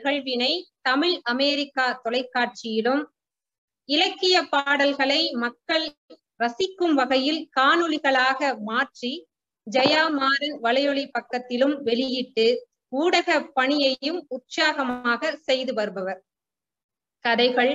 நிகழ்வினை தமிழ் அமெரிக்கா தொலைக்காட்சியிலும் இலக்கிய பாடல்களை மக்கள் ரசிக்கும் வகையில் காணொளிகளாக மாற்றி ஜெயா மாறன் வலையொலி பக்கத்திலும் வெளியிட்டு ஊடக பணியையும் உற்சாகமாக செய்து வருபவர். கதைகள்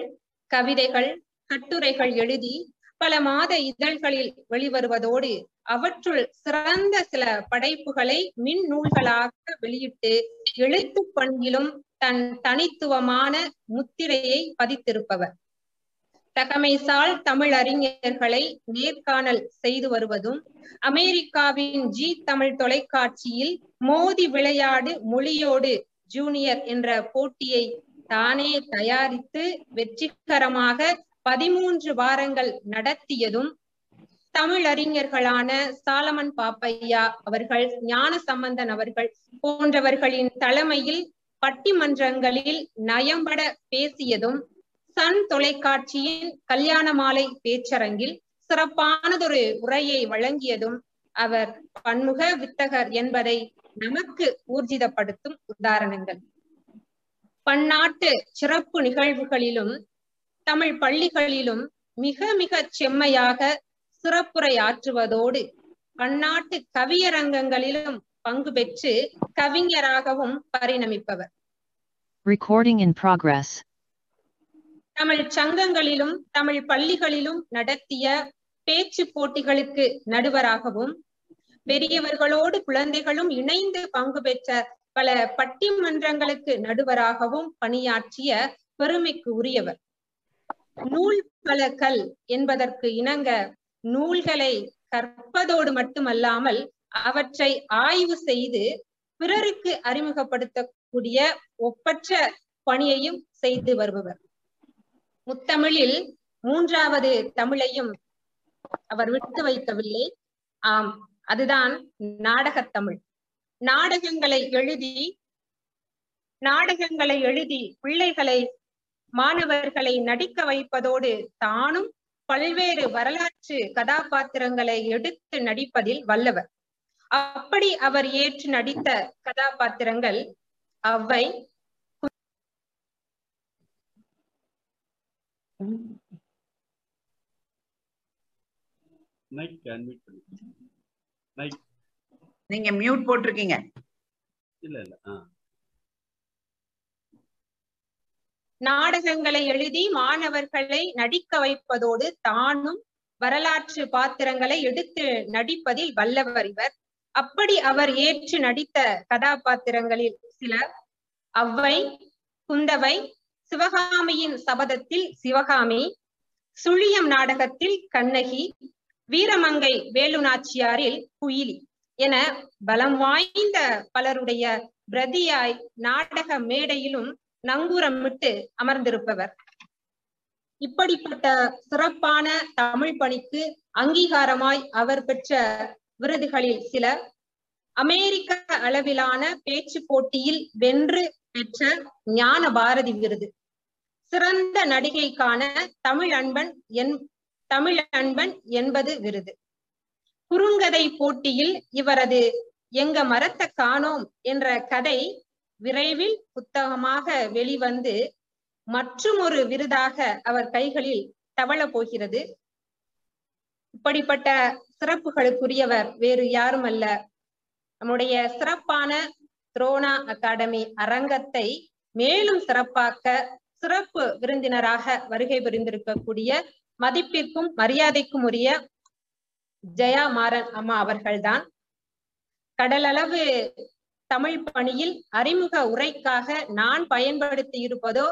கவிதைகள் கட்டுரைகள் எழுதி பல மாத இதழ்களில் வெளிவருவதோடு அவற்றுள் சிறந்த சில படைப்புகளை மின் நூல்களாக வெளியிட்டு எழுத்து பணியிலும் தன் தனித்துவமான முத்திரையை பதித்திருப்பவர். தகமைசால் தமிழ் அறிஞர்களை நேர்காணல் செய்து வருவதும் அமெரிக்காவின் ஜி தமிழ் தொலைக்காட்சியில் மோதி விளையாடு மொழியோடு ஜூனியர் என்ற போட்டியை தானே தயாரித்து வெற்றிகரமாக பதிமூன்று வாரங்கள் நடத்தியதும் தமிழறிஞர்களான சாலமன் பாப்பையா அவர்கள் ஞான சம்பந்தன் அவர்கள் போன்றவர்களின் தலைமையில் பட்டிமன்றங்களில் நயம்பட பேசியதும் சன் தொலைக்காட்சியின் கல்யாண மாலை பேச்சரங்கில் சிறப்பானதொரு உரையை வழங்கியதும் அவர் பன்முக வித்தகர் என்பதை நமக்கு ஊர்ஜிதப்படுத்தும் உதாரணங்கள். பன்னாட்டு சிறப்பு நிகழ்வுகளிலும் தமிழ் பள்ளிகளிலும் மிக மிக செம்மையாக சிறப்புரை ஆற்றுவதோடு பன்னாட்டு கவியரங்கங்களிலும் பங்கு பெற்று கவிஞராகவும் பரிணமிப்பவர் Recording in progress. தமிழ் சங்கங்களிலும் தமிழ் பள்ளிகளிலும் நடத்திய பேச்சு போட்டிகளுக்கு நடுவராகவும் பெரியவர்களோடு குழந்தைகளும் இணைந்து பங்கு பெற்ற பல பட்டிமன்றங்களுக்கு நடுவராகவும் பணியாற்றிய பெருமைக்கு உரியவர் நூல் பல கல் என்பதற்கு இணங்க நூல்களை கற்பதோடு மட்டுமல்லாமல் அவற்றை ஆய்வு செய்து பிறருக்கு அறிமுகப்படுத்தக்கூடிய ஒப்பற்ற பணியையும் செய்து வருபவர். முத்தமிழில் மூன்றாவது தமிழையும் அவர் விட்டு வைக்கவில்லை. ஆம் அதுதான் நாடகத் தமிழ். நாடகங்களை எழுதி நாடகங்களை எழுதி பிள்ளைகளை மாணவர்களை நடிக்க வைப்பதோடு தானும் பல்வேறு வரலாற்று கதாபாத்திரங்களை எடுத்து நடிப்பதில் வல்லவர். அப்படி அவர் ஏற்று நடித்த கதாபாத்திரங்கள் அவ்வை மைக் நீங்க மியூட் போட்டிருக்கீங்க. இல்ல இல்ல. நாடகங்களை எழுதி மாணவர்களை நடிக்க வைப்பதோடு தானும் வரலாற்று பாத்திரங்களை எடுத்து நடிப்பதில் வல்லவர் இவர். அப்படி அவர் ஏற்று நடித்த கதாபாத்திரங்களில் சில அவ்வை குந்தவை சிவகாமியின் சபதத்தில் சிவகாமி சுழியம் நாடகத்தில் கண்ணகி வீரமங்கை வேலுநாச்சியாரில் குயிலி என பலம் வாய்ந்த பலருடைய பிரதியாய் நாடக மேடையிலும் நங்கூரமிட்டு அமர்ந்திருப்பவர். இப்படிப்பட்ட சிறப்பான தமிழ் பணிக்கு அங்கீகாரமாய் அவர் பெற்ற விருதுகளில் சில அமெரிக்க அளவிலான பேச்சு போட்டியில் வென்று பெற்ற ஞான பாரதி விருது. சிறந்த நடிகைக்கான தமிழ் அன்பன் என் தமிழ் அன்பன் என்பது விருது. குறுங்கதை போட்டியில் இவரது எங்க மரத்த காணோம் என்ற கதை விரைவில் புத்தகமாக வெளிவந்து மற்றும் ஒரு விருதாக அவர் கைகளில் தவழ போகிறது. இப்படிப்பட்ட சிறப்புகளுக்குரியவர் வேறு யாரும் அல்ல நம்முடைய சிறப்பான துரோணா அகாடமி அரங்கத்தை மேலும் சிறப்பாக்க சிறப்பு விருந்தினராக வருகை புரிந்திருக்கக்கூடிய மதிப்பிற்கும் மரியாதைக்கும் உரிய ஜெயா மாறன் அம்மா அவர்கள்தான். கடலளவு தமிழ் பணியில் அறிமுக உரைக்காக நான் பயன்படுத்தி இருப்பதோ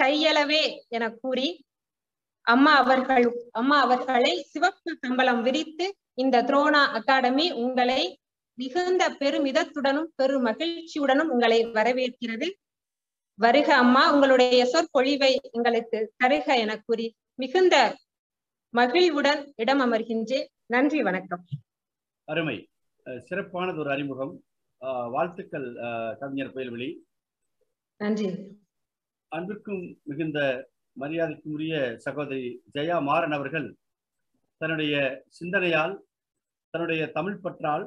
கையளவே என கூறி அம்மா அவர்கள் அம்மா அவர்களை சிவப்பு கம்பளம் விரித்து இந்த துரோணா அகாடமி உங்களை மிகுந்த பெருமிதத்துடனும் பெரு மகிழ்ச்சியுடனும் உங்களை வரவேற்கிறது. வருக அம்மா உங்களுடைய சொற்பொழிவை எங்களுக்கு தருக என கூறி மிகுந்த மகிழ்வுடன் இடம் அமர்கின்றேன். நன்றி வணக்கம். அருமை. சிறப்பானது ஒரு அறிமுகம். வாழ்த்துக்கள் கவிஞர் புயல்வெளி நன்றி. அன்பிற்கும் மிகுந்த மரியாதைக்குரிய உரிய சகோதரி ஜெயா மாறன் அவர்கள் தன்னுடைய சிந்தனையால் தன்னுடைய தமிழ் பற்றால்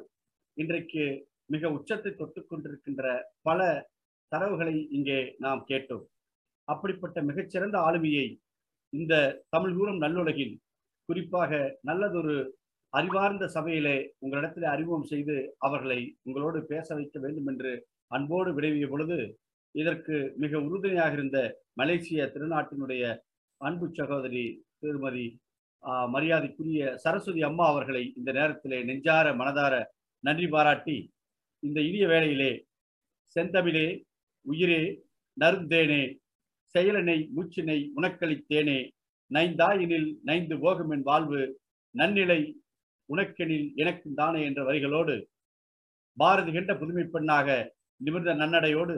இன்றைக்கு மிக உச்சத்தை தொட்டு கொண்டிருக்கின்ற பல தரவுகளை இங்கே நாம் கேட்டோம். அப்படிப்பட்ட மிகச்சிறந்த ஆளுமையை இந்த தமிழ் கூறும் நல்லுலகில் குறிப்பாக நல்லதொரு அறிவார்ந்த சபையிலே உங்களிடத்தில் அறிமுகம் செய்து அவர்களை உங்களோடு பேச வைக்க வேண்டும் என்று அன்போடு விளைவிய பொழுது இதற்கு மிக உறுதுணையாக இருந்த மலேசிய திருநாட்டினுடைய அன்பு சகோதரி திருமதி ஆஹ், மரியாதைக்குரிய சரஸ்வதி அம்மா அவர்களை இந்த நேரத்திலே நெஞ்சார மனதார நன்றி பாராட்டி இந்த இனிய வேளையிலே செந்தமிழே உயிரே நருந்தேனே செயலனை மூச்சினை உனக்களித்தேனே நைந்தாயினில் நைந்து போகும் என் வாழ்வு நன்னிலை உனக்கெனில் எனக்கும் தானே என்ற வரிகளோடு பாரதி கண்ட புதுமை பெண்ணாக நிமிர்ந்த நன்னடையோடு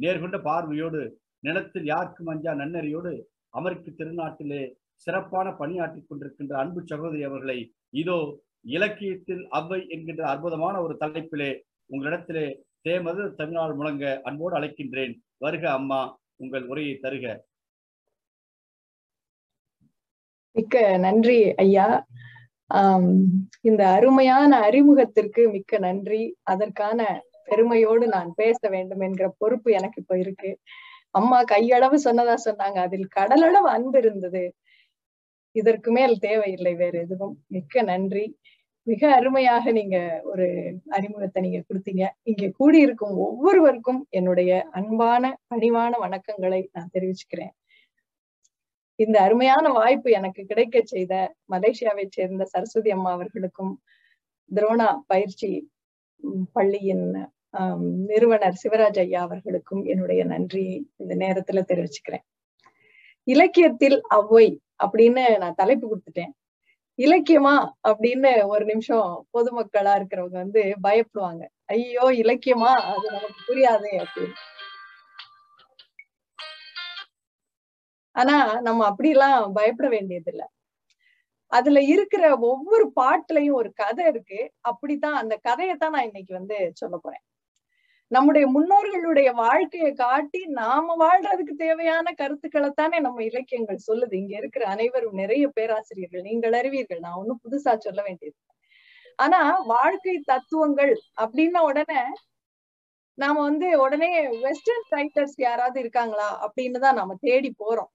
நேர்கொண்ட பார்வையோடு நிலத்தில் யாருக்கும் அஞ்சா நன்னறியோடு அமெரிக்க திருநாட்டிலே சிறப்பான பணியாற்றிக் கொண்டிருக்கின்ற அன்பு சகோதரி அவர்களை இதோ இலக்கியத்தில் அவ்வை என்கின்ற அற்புதமான ஒரு தலைப்பிலே உங்களிடத்திலே தேமது தமிழ்நாடு முழங்க அன்போடு அழைக்கின்றேன். வருக அம்மா உங்கள் உரையை தருக. மிக்க நன்றி ஐயா. ஆஹ் இந்த அருமையான அறிமுகத்திற்கு மிக்க நன்றி. அதற்கான பெருமையோடு நான் பேச வேண்டும் என்கிற பொறுப்பு எனக்கு இப்ப இருக்கு. அம்மா கையளவு சொன்னதா சொன்னாங்க. அதில் கடலளவு அன்பு இருந்தது. இதற்கு மேல் தேவையில்லை வேற எதுவும். மிக்க நன்றி. மிக அருமையாக நீங்க ஒரு அறிமுகத்தை நீங்க கொடுத்தீங்க. இங்கே கூடியிருக்கும் ஒவ்வொருவருக்கும் என்னுடைய அன்பான பணிவான வணக்கங்களை நான் தெரிவிச்சுக்கிறேன். இந்த அருமையான வாய்ப்பு எனக்கு கிடைக்க செய்த மலேசியாவை சேர்ந்த சரஸ்வதி அம்மா அவர்களுக்கும் துரோணா பயிற்சி பள்ளியின் நிறுவனர் சிவராஜ் ஐயா அவர்களுக்கும் என்னுடைய நன்றியை இந்த நேரத்துல தெரிவிச்சுக்கிறேன். இலக்கியத்தில் அவ்வை அப்படின்னு நான் தலைப்பு கொடுத்துட்டேன். இலக்கியமா அப்படின்னு ஒரு நிமிஷம் பொதுமக்களா இருக்கிறவங்க வந்து பயப்படுவாங்க. ஐயோ இலக்கியமா? அது நமக்கு புரியாதே அப்படின்னு. ஆனா நம்ம அப்படிலாம் பயப்பட வேண்டியதில்லை. அதுல இருக்கிற ஒவ்வொரு பாட்டுலயும் ஒரு கதை இருக்கு. அப்படித்தான் அந்த கதையைத்தான் நான் இன்னைக்கு வந்து சொல்ல போறேன். நம்முடைய முன்னோர்களுடைய வாழ்க்கையை காட்டி நாம வாழ்றதுக்கு தேவையான கருத்துக்களை தானே நம்ம இலக்கியங்கள் சொல்லுது. இங்க இருக்கிற அனைவரும் நிறைய பேராசிரியர்கள் நீங்கள் அறிவீர்கள். நான் ஒண்ணும் புதுசா சொல்ல வேண்டியது ஆனா வாழ்க்கை தத்துவங்கள் அப்படின்ன உடனே நாம வந்து உடனே வெஸ்டர்ன் ரைட்டர்ஸ் யாராவது இருக்காங்களா அப்படின்னு தான் நாம தேடி போறோம்.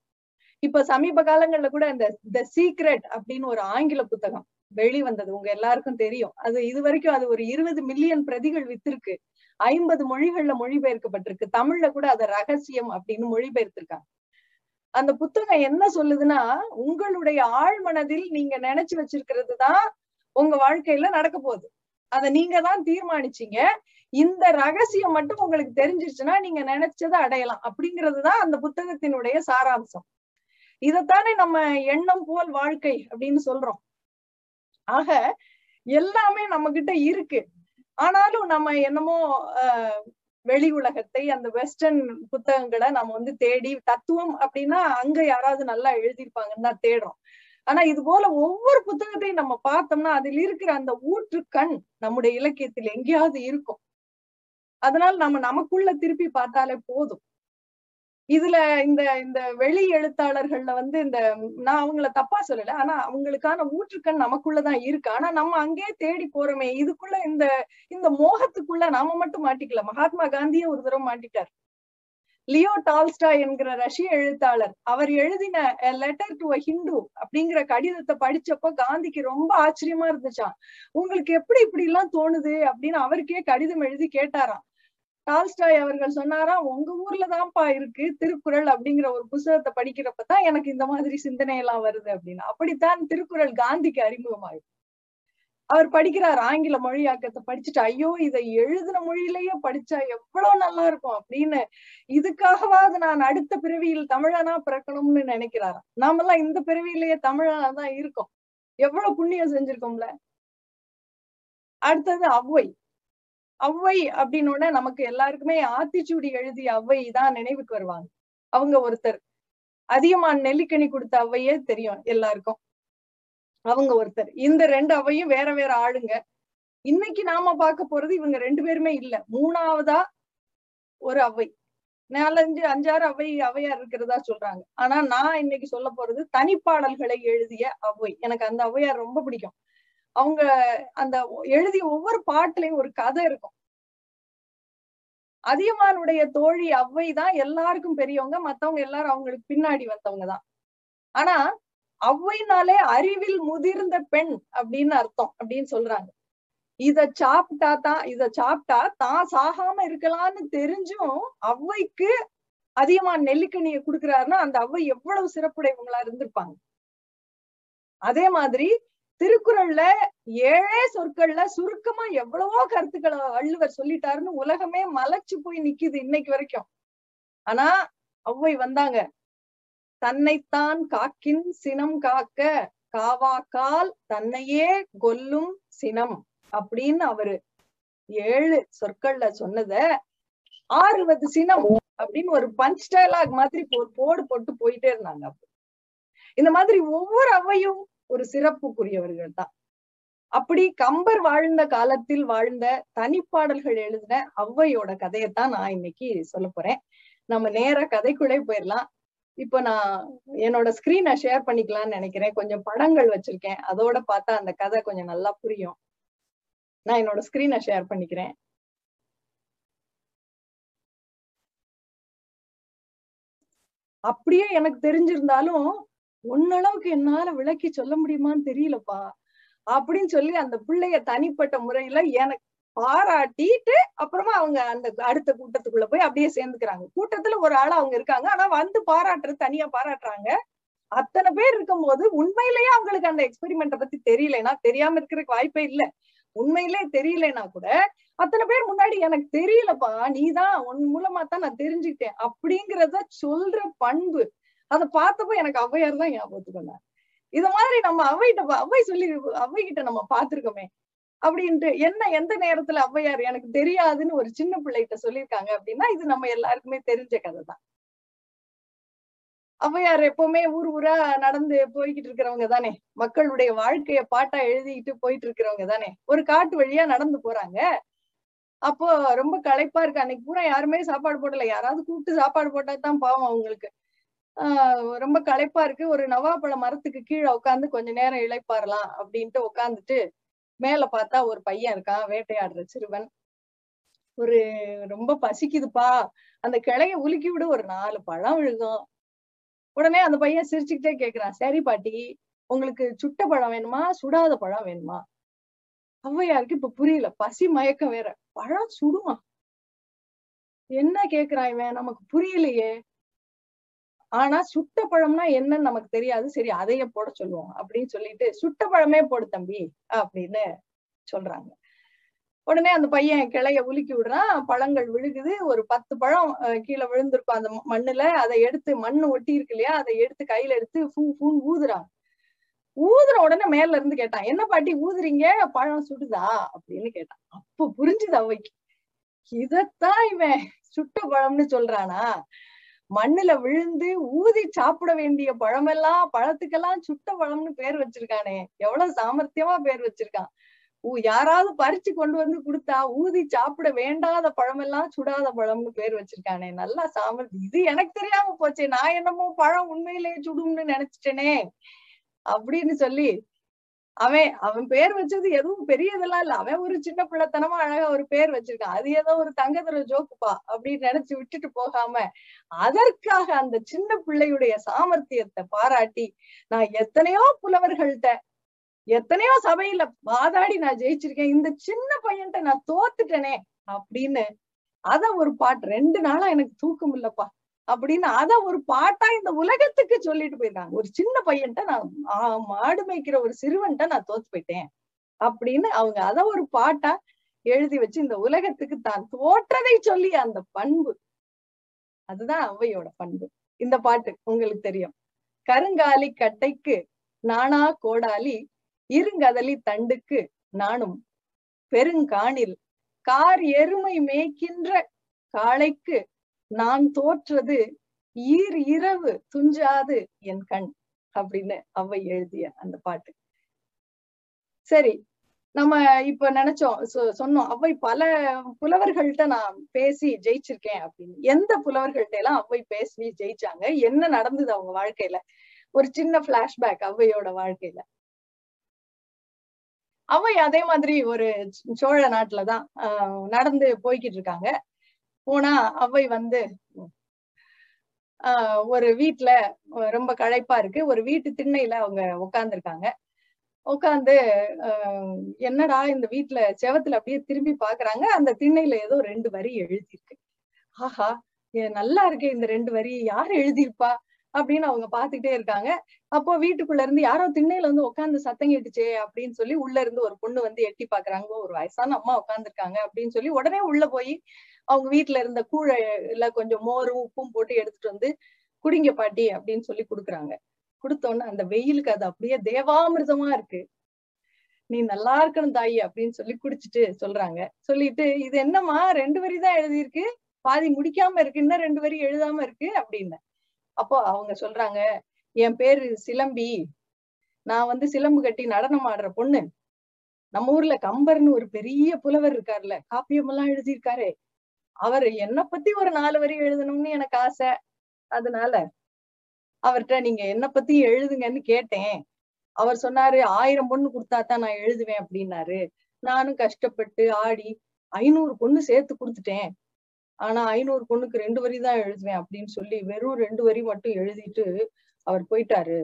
இப்ப சமீப காலங்கள்ல கூட இந்த த சீக்ரெட் அப்படின்னு ஒரு ஆங்கில புத்தகம் வெளி வந்தது உங்க எல்லாருக்கும் தெரியும். அது இது வரைக்கும் அது ஒரு இருபது மில்லியன் பிரதிகள் வித்திருக்கு. ஐம்பது மொழிகள்ல மொழிபெயர்க்கப்பட்டிருக்கு. தமிழ்ல கூட அது ரகசியம் அப்படின்னு மொழிபெயர்த்திருக்காங்க. அந்த புத்தகம் என்ன சொல்லுதுன்னா உங்களுடைய ஆழ்மனதில் நீங்க நினைச்சு வச்சிருக்கிறது தான் உங்க வாழ்க்கையில நடக்க போகுது. அத நீங்க தான் தீர்மானிச்சீங்க. இந்த ரகசியம் மட்டும் உங்களுக்கு தெரிஞ்சிருச்சுன்னா நீங்க நினைச்சதை அடையலாம் அப்படிங்கிறதுதான் அந்த புத்தகத்தினுடைய சாராம்சம். இதைத்தானே நம்ம எண்ணம் போல் வாழ்க்கை அப்படின்னு சொல்றோம். ஆக எல்லாமே நம்ம கிட்ட இருக்கு. ஆனாலும் நம்ம என்னமோ ஆஹ் வெளி உலகத்தை அந்த வெஸ்டர்ன் புத்தகங்களை நம்ம வந்து தேடி தத்துவம் அப்படின்னா அங்க யாராவது நல்லா எழுதியிருப்பாங்கன்னு தான் தேடுறோம். ஆனா இது போல ஒவ்வொரு புத்தகத்தையும் நம்ம பார்த்தோம்னா அதில் இருக்கிற அந்த ஊற்று கண் நம்முடைய இலக்கியத்தில் எங்கேயாவது இருக்கும். அதனால நம்ம நமக்குள்ள திருப்பி பார்த்தாலே போதும். இதுல இந்த இந்த வெளி எழுத்தாளர்கள்ல வந்து இந்த நான் அவங்கள தப்பா சொல்லல. ஆனா அவங்களுக்கான ஊற்றுக்கண் நமக்குள்ளதான் இருக்கு. ஆனா நம்ம அங்கேயே தேடி போறோமே இதுக்குள்ள இந்த இந்த மோகத்துக்குள்ள நாம மட்டும் மாட்டிக்கல. மகாத்மா காந்தியே ஒரு தடவை மாட்டிட்டார். லியோ டால்ஸ்டா என்கிற ரஷ்ய எழுத்தாளர் அவர் எழுதின லெட்டர் டு அ ஹிந்து அப்படிங்கிற கடிதத்தை படிச்சப்போ காந்திக்கு ரொம்ப ஆச்சரியமா இருந்துச்சான் உங்களுக்கு எப்படி இப்படி எல்லாம் தோணுது? அப்படின்னு அவருக்கே கடிதம் எழுதி கேட்டாராம். டால்ஸ்டாய் அவர்கள் சொன்னாரா உங்க ஊர்ல தான்ப்பா இருக்கு திருக்குறள் அப்படிங்கிற ஒரு புத்தகத்தை படிக்கிறப்பதான் எனக்கு இந்த மாதிரி சிந்தனை எல்லாம் வருது அப்படின்னு. அப்படித்தான் திருக்குறள் காந்திக்கு அறிமுகமாகும் அவர் படிக்கிறார் ஆங்கில மொழியாக்கத்தை படிச்சுட்டு ஐயோ இதை எழுதின மொழியிலேயே படிச்சா எவ்வளவு நல்லா இருக்கும் அப்படின்னு. இதுக்காகவாது நான் அடுத்த பிறவியில் தமிழனா பிறக்கணும்னு நினைக்கிறாராம். நாமெல்லாம் இந்த பிறவியிலேயே தமிழனா தான் இருக்கோம். எவ்வளவு புண்ணியம் செஞ்சிருக்கோம்ல. அடுத்தது அவ்வை. அவ்வை அப்படின்னு நமக்கு எல்லாருக்குமே ஆத்திச்சூடி எழுதிய ஔவை தான் நினைவுக்கு வருவாங்க. அவங்க ஒருத்தர். அதிகமான் நெல்லிக்கனி கொடுத்த ஔவையே தெரியும் எல்லாருக்கும். அவங்க ஒருத்தர். இந்த ரெண்டு அவையும் வேற வேற ஆளுங்க. இன்னைக்கு நாம பார்க்க போறது இவங்க ரெண்டு பேருமே இல்ல. மூணாவதா ஒரு அவை நாலஞ்சு அஞ்சாறு அவை அவையார் இருக்கிறதா சொல்றாங்க. ஆனா நான் இன்னைக்கு சொல்ல போறது தனிப்பாடல்களை எழுதிய அவை எனக்கு அந்த அவையார் ரொம்ப பிடிக்கும். அவங்க அந்த எழுதிய ஒவ்வொரு பாட்டுலயும் ஒரு கதை இருக்கும். அதியமானுடைய தோழி அவ்வை தான் எல்லாருக்கும் பெரியவங்க மத்தவங்க எல்லாரும் அவங்களுக்கு பின்னாடி வந்தவங்க தான். ஆனா அவ்வைனாலே அறிவில் முதிர்ந்த பெண் அப்படின்னு அர்த்தம் அப்படின்னு சொல்றாங்க. இத சாப்பிட்டா தான் இத சாப்பிட்டா தான் சாகாம இருக்கலாம்னு தெரிஞ்சும் ஔவைக்கு அதிகமா நெல்லிக்கனியை கொடுக்குறாருன்னா அந்த ஔவை எவ்வளவு சிறப்புடையவங்களா இருந்திருப்பாங்க. அதே மாதிரி திருக்குறள்ல ஏழே சொற்கள்ல சுருக்கமா எவ்வளவோ கருத்துக்களை வள்ளுவர் சொல்லிட்டாருன்னு உலகமே மலைச்சு போய் நிக்குது இன்னைக்கு வரைக்கும். ஆனா அவ்வை வந்தாங்க. தன்னைத்தான் காக்கின் சினம் காக்க காவாக்கால் தன்னையே கொல்லும் சினம் அப்படின்னு அவரு ஏழு சொற்கள்ல சொன்னத ஆறுவது சினம் அப்படின்னு ஒரு பஞ்ச் டயலாக் மாதிரி போடு போட்டு போயிட்டே இருந்தாங்க இந்த மாதிரி ஒவ்வொரு அவையும் ஒரு சிறப்புக்குரியவர்கள் தான். அப்படி கம்பர் வாழ்ந்த காலத்தில் வாழ்ந்த தனிப்பாடல்கள் எழுதின ஔவையோட கதையைத்தான் நான் இன்னைக்கு சொல்ல போறேன். நம்ம நேர கதைக்குள்ளே போயிடலாம். இப்போ நான் என்னோட ஸ்கிரீனை ஷேர் பண்ணிக்கலாம்னு நினைக்கிறேன். கொஞ்சம் படங்கள் வச்சிருக்கேன். அதோட பார்த்தா அந்த கதை கொஞ்சம் நல்லா புரியும். நான் என்னோட ஸ்கிரீனை ஷேர் பண்ணிக்கிறேன். அப்படியே எனக்கு தெரிஞ்சிருந்தாலும் ஒன்னளவுக்கு என்னால விளக்கி சொல்ல முடியுமான்னு தெரியலப்பா. அப்படின்னு சொல்லி அந்த பிள்ளைய தனிப்பட்ட முறையில எனக்கு பாராட்டிட்டு அப்புறமா அவங்க அந்த அடுத்த கூட்டத்துக்குள்ள போய் அப்படியே சேர்ந்துக்கிறாங்க. கூட்டத்துல ஒரு ஆள் அவங்க இருக்காங்க. ஆனா வந்து பாராட்டுறது தனியா பாராட்டுறாங்க. அத்தனை பேர் இருக்கும்போது உண்மையிலேயே அவங்களுக்கு அந்த எக்ஸ்பெரிமெண்ட்டை பத்தி தெரியலனா தெரியாம இருக்கிறதுக்கு வாய்ப்பே இல்ல. உண்மையிலே தெரியலனா கூட அத்தனை பேர் முன்னாடி எனக்கு தெரியலப்பா. நீதான் உன் மூலமா தான் நான் தெரிஞ்சுக்கிட்டேன். அப்படிங்கிறத சொல்ற பண்பு அதை பார்த்தப்போ எனக்கு ஔவையார் தான் ஞாபகத்துக்கு வந்தார். இத மாதிரி நம்ம அவைகிட்ட பா- அவ்வை சொல்லி அவ்வைகிட்ட நம்ம பார்த்திருக்கோமே அப்படின்ட்டு என்ன எந்த நேரத்துல ஔவையார் எனக்கு தெரியாதுன்னு ஒரு சின்ன பிள்ளைகிட்ட சொல்லியிருக்காங்க அப்படின்னா இது நம்ம எல்லாருக்குமே தெரிஞ்ச கதை தான். ஔவையார் எப்பவுமே ஊர் ஊரா நடந்து போய்கிட்டு இருக்கிறவங்க தானே. மக்களுடைய வாழ்க்கைய பாட்டா எழுதிக்கிட்டு போயிட்டு இருக்கிறவங்க தானே. ஒரு காட்டு வழியா நடந்து போறாங்க. அப்போ ரொம்ப களைப்பா இருக்கு. அன்னைக்கு பூரா யாருமே சாப்பாடு போடல. யாராவது கூப்பிட்டு சாப்பாடு போட்டா தான் பாவம் அவங்களுக்கு. ரொம்ப களைப்பா இருக்கு. ஒரு நவாப்பழ மரத்துக்கு கீழே உட்காந்து கொஞ்ச நேரம் இளைப்பாறலாம் அப்படின்ட்டு உட்காந்துட்டு மேல பார்த்தா ஒரு பையன் இருக்கான் வேட்டையாடுற சிறுவன். ஒரு ரொம்ப பசிக்குதுப்பா. அந்த கிளைய உலுக்கி விடு ஒரு நாலு பழம் விழுகும். உடனே அந்த பையன் சிரிச்சுக்கிட்டே கேக்குறான் சரி பாட்டி உங்களுக்கு சுட்ட பழம் வேணுமா? சுடாத பழம் வேணுமா? ஔவையாருக்கு இப்ப புரியல. பசி மயக்கம் வேற. பழம் சுடுமா? என்ன கேக்குறான் இவன்? நமக்கு புரியலையே. ஆனா சுட்ட பழம்னா என்னன்னு நமக்கு தெரியாது. சரி அதையே போட சொல்லுவோம் அப்படின்னு சொல்லிட்டு சுட்ட பழமே போடு தம்பி அப்படின்னு சொல்றாங்க. உடனே அந்த பையன் கிளைய உலுக்கி விடுறான். பழங்கள் விழுகுது. ஒரு பத்து பழம் அஹ், கீழே விழுந்திருக்கும் அந்த மண்ணுல. அதை எடுத்து மண்ணு ஒட்டி இருக்கு இல்லையா? அதை எடுத்து கையில எடுத்து ஃபூ ஃபூன்னு ஊதுறான். ஊதுற உடனே மேல இருந்து கேட்டான் என்ன பாட்டி ஊதுறீங்க? பழம் சுடுதா? அப்படின்னு கேட்டான். அப்ப புரிஞ்சுது அவைக்கு. இதத்தான் இவன் சுட்ட பழம்னு சொல்றானா? மண்ணுல விழுந்து ஊதி சாப்பிட வேண்டிய பழமெல்லாம் பழத்துக்கெல்லாம் சுட்ட பழம்னு பேர் வச்சிருக்கானே. எவ்வளவு சாமர்த்தியமா பேர் வச்சிருக்கான். யாராவது பறிச்சு கொண்டு வந்து கொடுத்தா ஊதி சாப்பிட வேண்டாத பழமெல்லாம் சுடாத பழம்னு பேர் வச்சிருக்கானே. நல்லா சாமர்த்தி. இது எனக்கு தெரியாம போச்சே. நான் என்னமோ பழம் உண்மையிலேயே சுடும்னு நினைச்சிட்டேனே. அப்படின்னு சொல்லி அவன் அவன் பேர் வச்சது எதுவும் பெரியதெல்லாம் இல்ல. அவன் ஒரு சின்ன பிள்ளைத்தனமா அழகா ஒரு பேர் வச்சிருக்கான். அது ஏதோ ஒரு தங்கதுர ஜோக்குப்பா அப்படின்னு நினைச்சு விட்டுட்டு போகாம அதற்காக அந்த சின்ன பிள்ளையுடைய சாமர்த்தியத்தை பாராட்டி நான் எத்தனையோ புலவர்கள்ட்ட எத்தனையோ சபையில வாதாடி நான் ஜெயிச்சிருக்கேன். இந்த சின்ன பையன்ட்ட நான் தோத்துட்டேனே அப்படின்னு அத ஒரு பாட்டு ரெண்டு நாளா எனக்கு தூக்கம் இல்லப்பா. அப்படின்னு அத ஒரு பாட்டா இந்த உலகத்துக்கு சொல்லிட்டு போயிருக்காங்க ஒரு சின்ன பையன்ட்ட நான் மாடு மேய்க்கிற ஒரு சிறுவன்ட்ட நான் தோத்து போயிட்டேன். அப்படின்னு அவங்க அத ஒரு பாட்டா எழுதி வச்சு இந்த உலகத்துக்கு தான் தோற்றதை சொல்லி அந்த பண்பு. அதுதான் அவையோட பண்பு. இந்த பாட்டு உங்களுக்கு தெரியும். கருங்காலி கட்டைக்கு நானா கோடாலி இருங்கதலி தண்டுக்கு நானும் பெருங்காணில். கார் எருமை மேய்க்கின்ற காளைக்கு நான் தோற்றது ஈர் இரவு துஞ்சாது என் கண் அப்படின்னு ஔவை எழுதிய அந்த பாட்டு. சரி நம்ம இப்ப நினைச்சோம் சொ- சொன்னோம் அவை பல புலவர்கள்ட்ட நான் பேசி ஜெயிச்சிருக்கேன் அப்படின்னு. எந்த புலவர்கள்ட்ட எல்லாம் அவை பேசி ஜெயிச்சாங்க? என்ன நடந்தது அவங்க வாழ்க்கையில? ஒரு சின்ன பிளாஷ்பேக் ஔவையோட வாழ்க்கையில. அவை அதே மாதிரி ஒரு சோழ நாட்டுலதான் ஆஹ் நடந்து போய்கிட்டு இருக்காங்க. போனா அவை வந்து ஆஹ் ஒரு வீட்டுல ரொம்ப களைப்பா இருக்கு. ஒரு வீட்டு திண்ணையில அவங்க உட்கார்ந்துருக்காங்க உட்காந்து என்னடா இந்த வீட்டுல செவத்துல அப்படியே திரும்பி பாக்குறாங்க. அந்த திண்ணையில ஏதோ ரெண்டு வரி எழுதியிருக்கு. ஆஹா ஏ, நல்லா இருக்கு இந்த ரெண்டு வரி. யார் எழுதியிருப்பா? அப்படின்னு அவங்க பாத்துக்கிட்டே இருக்காங்க. அப்போ வீட்டுக்குள்ள இருந்து யாரோ திண்ணையில வந்து உட்காந்து சத்தம் கேட்டுச்சே அப்படின்னு சொல்லி உள்ள இருந்து ஒரு பொண்ணு வந்து எட்டி பாக்குறாங்க. ஒரு வயசான அம்மா உட்காந்துருக்காங்க அப்படின்னு சொல்லி உடனே உள்ள போய் அவங்க வீட்டுல இருந்த கூழைல கொஞ்சம் மோரும் உப்பும் போட்டு எடுத்துட்டு வந்து குடிங்க பாட்டி அப்படின்னு சொல்லி கொடுக்குறாங்க. கொடுத்தோன்னே அந்த வெயிலுக்கு அது அப்படியே தேவாமிர்தமா இருக்கு. நீ நல்லா இருக்கணும் தாயி அப்படின்னு சொல்லி குடிச்சிட்டு சொல்றாங்க. சொல்லிட்டு இது என்னம்மா ரெண்டு வரி தான் எழுதியிருக்கு? பாதி முடிக்காம இருக்கு இன்னும் ரெண்டு வரி எழுதாம இருக்கு அப்படின்னு. அப்போ அவங்க சொல்றாங்க என் பேரு சிலம்பி. நான் வந்து சிலம்பு கட்டி நடனம் ஆடுற பொண்ணு. நம்ம ஊர்ல கம்பர்னு ஒரு பெரிய புலவர் இருக்காருல்ல காப்பியம் எல்லாம் எழுதியிருக்காரு. அவர் என்ன பத்தி ஒரு நாலு வரி எழுதணும்னு எனக்கு ஆசை. அதனால அவர்கிட்ட நீங்க என்ன பத்தி எழுதுங்கன்னு கேட்டேன். அவர் சொன்னாரு ஆயிரம் பொண்ணு கொடுத்தாதான் நான் எழுதுவேன் அப்படின்னாரு. நானும் கஷ்டப்பட்டு ஆடி ஐநூறு பொண்ணு சேர்த்து கொடுத்துட்டேன். ஆனா ஐநூறு பொண்ணுக்கு ரெண்டு வரி தான் எழுதுவேன் அப்படின்னு சொல்லி வெறும் ரெண்டு வரி மட்டும் எழுதிட்டு அவர் போயிட்டாரு.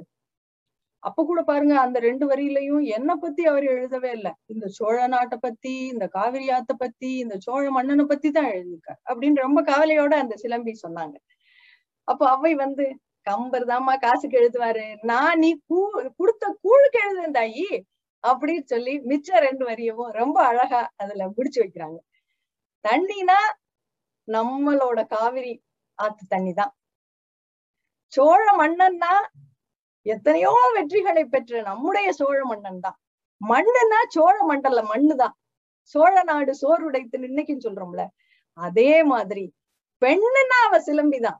அப்ப கூட பாருங்க அந்த ரெண்டு வரியிலையும் என்ன பத்தி அவர் எழுதவே இல்லை. இந்த சோழ நாட்டை பத்தி இந்த காவிரி ஆத்த பத்தி இந்த சோழ மன்னனை பத்தி தான் எழுதியிருக்கார் அப்படின்னு ரொம்ப கவலையோட அந்த சிலம்பி சொன்னாங்க. அப்ப அவை வந்து கம்பர் தாம்மா காசுக்கு எழுதுவாரு நான் நீ கூ கொடுத்த கூழுக்கு எழுதுந்தாயி தாயி அப்படின்னு சொல்லி மிச்ச ரெண்டு வரியவும் ரொம்ப அழகா அதுல முடிச்சு வைக்கிறாங்க. தண்ணினா நம்மளோட காவிரி ஆத்து தண்ணி தான் சோழ மன்னன்னா எத்தனையோ வெற்றிகளை பெற்ற நம்முடைய சோழ மன்னன் தான். மண்ணுன்னா சோழ மண்டல மண்ணுதான். சோழ நாடு சோறு உடைத்து இன்னைக்கும் சொல்றோம்ல அதே மாதிரி பெண்ணுன்னா அவ சிலம்பிதான்.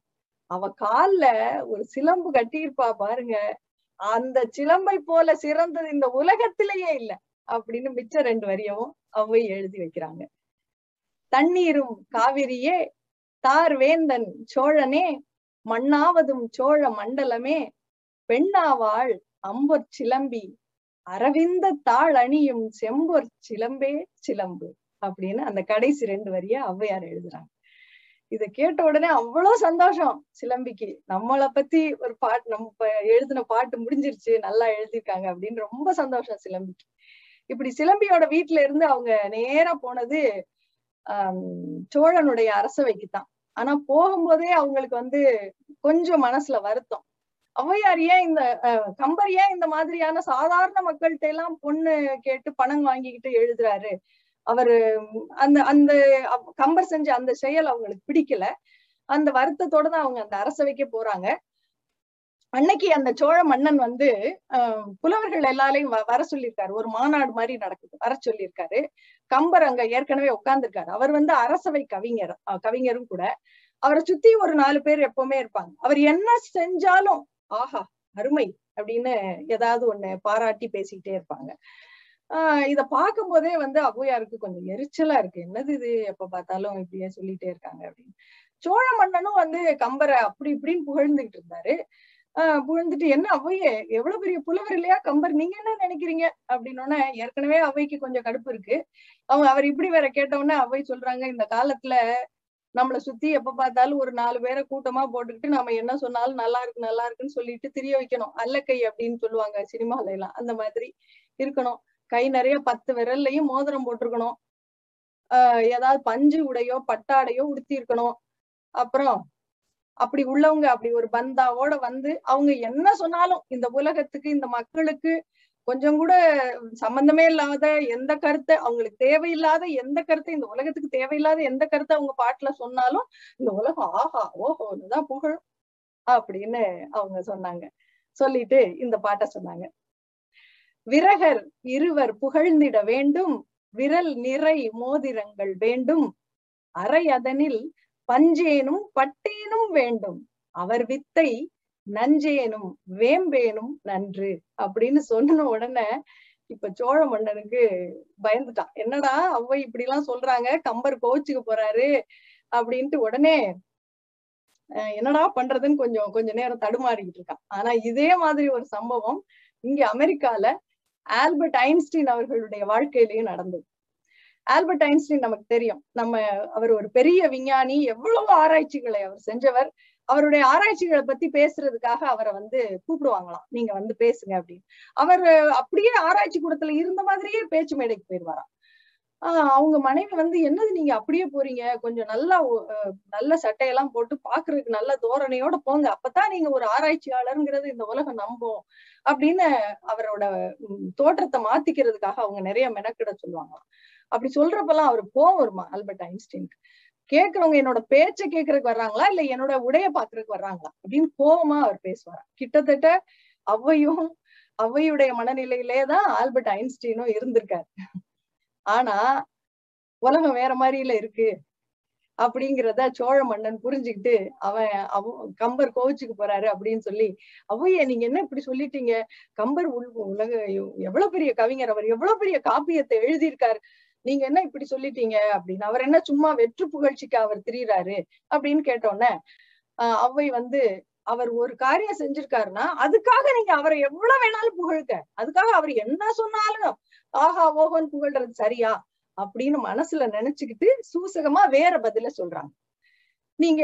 அவ கால்ல ஒரு சிலம்பு கட்டியிருப்பா பாருங்க. அந்த சிலம்பை போல சிறந்தது இந்த உலகத்திலேயே இல்ல அப்படின்னு மிச்ச ரெண்டு வரியவும் அவை எழுதி வைக்கிறாங்க. தண்ணீரும் காவிரியே தார் வேந்தன் சோழனே மண்ணாவதும் சோழ மண்டலமே பெண்ணாவாள் அம்பொற் சிலம்பி அரவிந்த தாள் அணியும் செம்பொற் சிலம்பே சிலம்பு அப்படின்னு அந்த கடைசி ரெண்டு வரிய ஔவையார் எழுதுறாங்க. இத கேட்ட உடனே அவ்வளவு சந்தோஷம் சிலம்பிக்கு. நம்மளை பத்தி ஒரு பாட்டு நம்ம எழுதின பாட்டு முடிஞ்சிருச்சு நல்லா எழுதியிருக்காங்க அப்படின்னு ரொம்ப சந்தோஷம் சிலம்பிக்கு. இப்படி சிலம்பியோட வீட்டுல இருந்து அவங்க நேரா போனது ஆஹ் சோழனுடைய அரசவைக்குத்தான். ஆனா போகும்போதே அவங்களுக்கு வந்து கொஞ்சம் மனசுல வருத்தம். ஔவையார் ஏன் இந்த கம்பர் ஏன் இந்த மாதிரியான சாதாரண மக்கள்கிட்ட எல்லாம் பொண்ணு கேட்டு பணம் வாங்கிக்கிட்டு எழுதுறாரு? அவரு அந்த அந்த கம்பர் செஞ்ச அந்த செயல் அவங்களுக்கு பிடிக்கல. அந்த வருத்தத்தோட தான் அவங்க அந்த அரசவைக்கு போறாங்க. அன்னைக்கு அந்த சோழ மன்னன் வந்து ஆஹ், புலவர்கள் எல்லாரையும் வ- வர சொல்லியிருக்காரு. ஒரு மாநாடு மாதிரி நடக்குது. வர சொல்லியிருக்காரு. கம்பர் அங்க ஏற்கனவே உட்கார்ந்துருக்காரு. அவர் வந்து அரசவை கவிஞர் அஹ், கவிஞரும் கூட. அவரை சுத்தி ஒரு நாலு பேர் எப்பவுமே இருப்பாங்க. அவர் என்ன செஞ்சாலும் ஆஹா அருமை அப்படின்னு ஏதாவது ஒண்ணு பாராட்டி பேசிக்கிட்டே இருப்பாங்க. ஆஹ் இத பார்க்கும் போதே வந்து அவ்வையாருக்கு கொஞ்சம் எரிச்சலா இருக்கு. என்னது இது? எப்ப பார்த்தாலும் இப்படியே சொல்லிட்டே இருக்காங்க அப்படின்னு. சோழ மன்னனும் வந்து கம்பரை அப்படி இப்படின்னு புகழ்ந்துகிட்டு இருந்தாரு. ஆஹ் புகழ்ந்துட்டு என்ன ஔவையே எவ்வளவு பெரிய புலவர் இல்லையா கம்பர்? நீங்க என்ன நினைக்கிறீங்க? அப்படின்னோடனே ஏற்கனவே அவைக்கு கொஞ்சம் கடுப்பு இருக்கு. அவங்க அவர் இப்படி வேற கேட்டவுடனே அவை சொல்றாங்க இந்த காலத்துல நம்மள சுத்தி எப்ப பார்த்தாலும் ஒரு நாலு பேரை கூட்டமா போட்டுக்கிட்டு நம்ம என்ன சொன்னாலும் நல்லா இருக்கு நல்லா இருக்குன்னு சொல்லிட்டு திரிய வைக்கணும். அல்லக்கை அப்படின்னு சொல்லுவாங்க சினிமால எல்லாம் அந்த மாதிரி இருக்கணும். கை நிறைய பத்து விரல்லையும் மோதிரம் போட்டிருக்கணும். ஆஹ் ஏதாவது பஞ்சு உடையோ பட்டாடையோ உடுத்தி இருக்கணும். அப்புறம் அப்படி உள்ளவங்க அப்படி ஒரு பந்தாவோட வந்து அவங்க என்ன சொன்னாலும் இந்த உலகத்துக்கு இந்த மக்களுக்கு கொஞ்சம் கூட சம்பந்தமே இல்லாத எந்த கருத்தை அவங்களுக்கு தேவையில்லாத எந்த கருத்தை இந்த உலகத்துக்கு தேவையில்லாத எந்த கருத்தை அவங்க பாட்டுல சொன்னாலும் இந்த உலகம் ஆஹா ஓஹோ புகழும் அப்படின்னு அவங்க சொன்னாங்க. சொல்லிட்டு இந்த பாட்டை சொன்னாங்க. விரகர் இருவர் புகழ்ந்திட வேண்டும் விரல் நிறை மோதிரங்கள் வேண்டும். அரை அதனில் பஞ்சேனும் பட்டேனும் வேண்டும். அவர் வித்தை நஞ்சேனும் வேம்பேனும் நன்று அப்படின்னு சொன்ன உடனே இப்ப சோழ மன்னனுக்கு பயந்துட்டான். என்னடா அவ்வை இப்படி எல்லாம் சொல்றாங்க? கம்பர் கோச்சுக்கு போறாரு அப்படின்ட்டு உடனே என்னடா பண்றதுன்னு கொஞ்சம் கொஞ்ச நேரம் தடுமாறிக்கிட்டு இருக்கான். ஆனா இதே மாதிரி ஒரு சம்பவம் இங்க அமெரிக்கால ஆல்பர்ட் ஐன்ஸ்டீன் அவர்களுடைய வாழ்க்கையிலயும் நடந்தது. ஆல்பர்ட் ஐன்ஸ்டீன் நமக்கு தெரியும். நம்ம அவர் ஒரு பெரிய விஞ்ஞானி எவ்வளவு ஆராய்ச்சிகளை அவர் செஞ்சவர். அவருடைய ஆராய்ச்சிகளை பத்தி பேசுறதுக்காக அவரை வந்து கூப்பிடுவாங்களாம். நீங்க வந்து பேசுங்க அப்படின்னு. அவர் அப்படியே ஆராய்ச்சி கூடத்துல இருந்த மாதிரியே பேச்சு மேடைக்கு போயிடுவாராம். ஆஹ் அவங்க மனைவி வந்து என்னது நீங்க அப்படியே போறீங்க? கொஞ்சம் நல்லா நல்ல சட்டையெல்லாம் போட்டு பாக்குறதுக்கு நல்ல தோரணையோட போங்க. அப்பதான் நீங்க ஒரு ஆராய்ச்சியாளருங்கிறது இந்த உலகம் நம்பும். அப்படின்னு அவரோட தோற்றத்தை மாத்திக்கிறதுக்காக அவங்க நிறைய மெனக்கிட சொல்லுவாங்களாம். அப்படி சொல்றப்பெல்லாம் அவர் கோவம் வருமா ஆல்பர்ட் ஐன்ஸ்டீனுக்கு? கேட்கறவங்க என்னோட பேச்ச கேட்கறதுக்கு வர்றாங்களா? இல்ல என்னோட உடைய பாக்குறதுக்கு வர்றாங்களா? அப்படின்னு கோவமா அவர் பேசுவாராம் கிட்டத்தட்ட அவ்வையும் அவ்வையுடைய மனநிலையிலே தான் ஆல்பர்ட் ஐன்ஸ்டீனும் இருந்திருக்காரு. ஆனா உலகம் வேற மாதிரில இருக்கு அப்படிங்கிறத சோழ மன்னன் புரிஞ்சுக்கிட்டு அவன் அவ கம்பர் கோவிச்சுக்கு போறாரு அப்படின்னு சொல்லி அவைய நீங்க என்ன இப்படி சொல்லிட்டீங்க? கம்பர் உள் உலக எவ்வளவு பெரிய கவிஞர் அவர் எவ்வளவு பெரிய காப்பியத்தை எழுதியிருக்காரு? நீங்க என்ன இப்படி சொல்லிட்டீங்க அப்படின்னு அவர் என்ன சும்மா வெற்று புகழ்ச்சிக்கு அவர் திரியறாரு அப்படின்னு கேட்டோன்னே ஆஹ் அவ்வை வந்து அவர் ஒரு காரியம் செஞ்சிருக்காருன்னா அதுக்காக நீங்க அவரை எவ்வளவு வேணாலும் புகழ்க. அதுக்காக அவர் என்ன சொன்னாலும் ஆஹா ஓஹோன்னு புகழ்றது சரியா அப்படின்னு மனசுல நினைச்சுக்கிட்டு சூசகமா வேற பதில சொல்றாங்க. நீங்க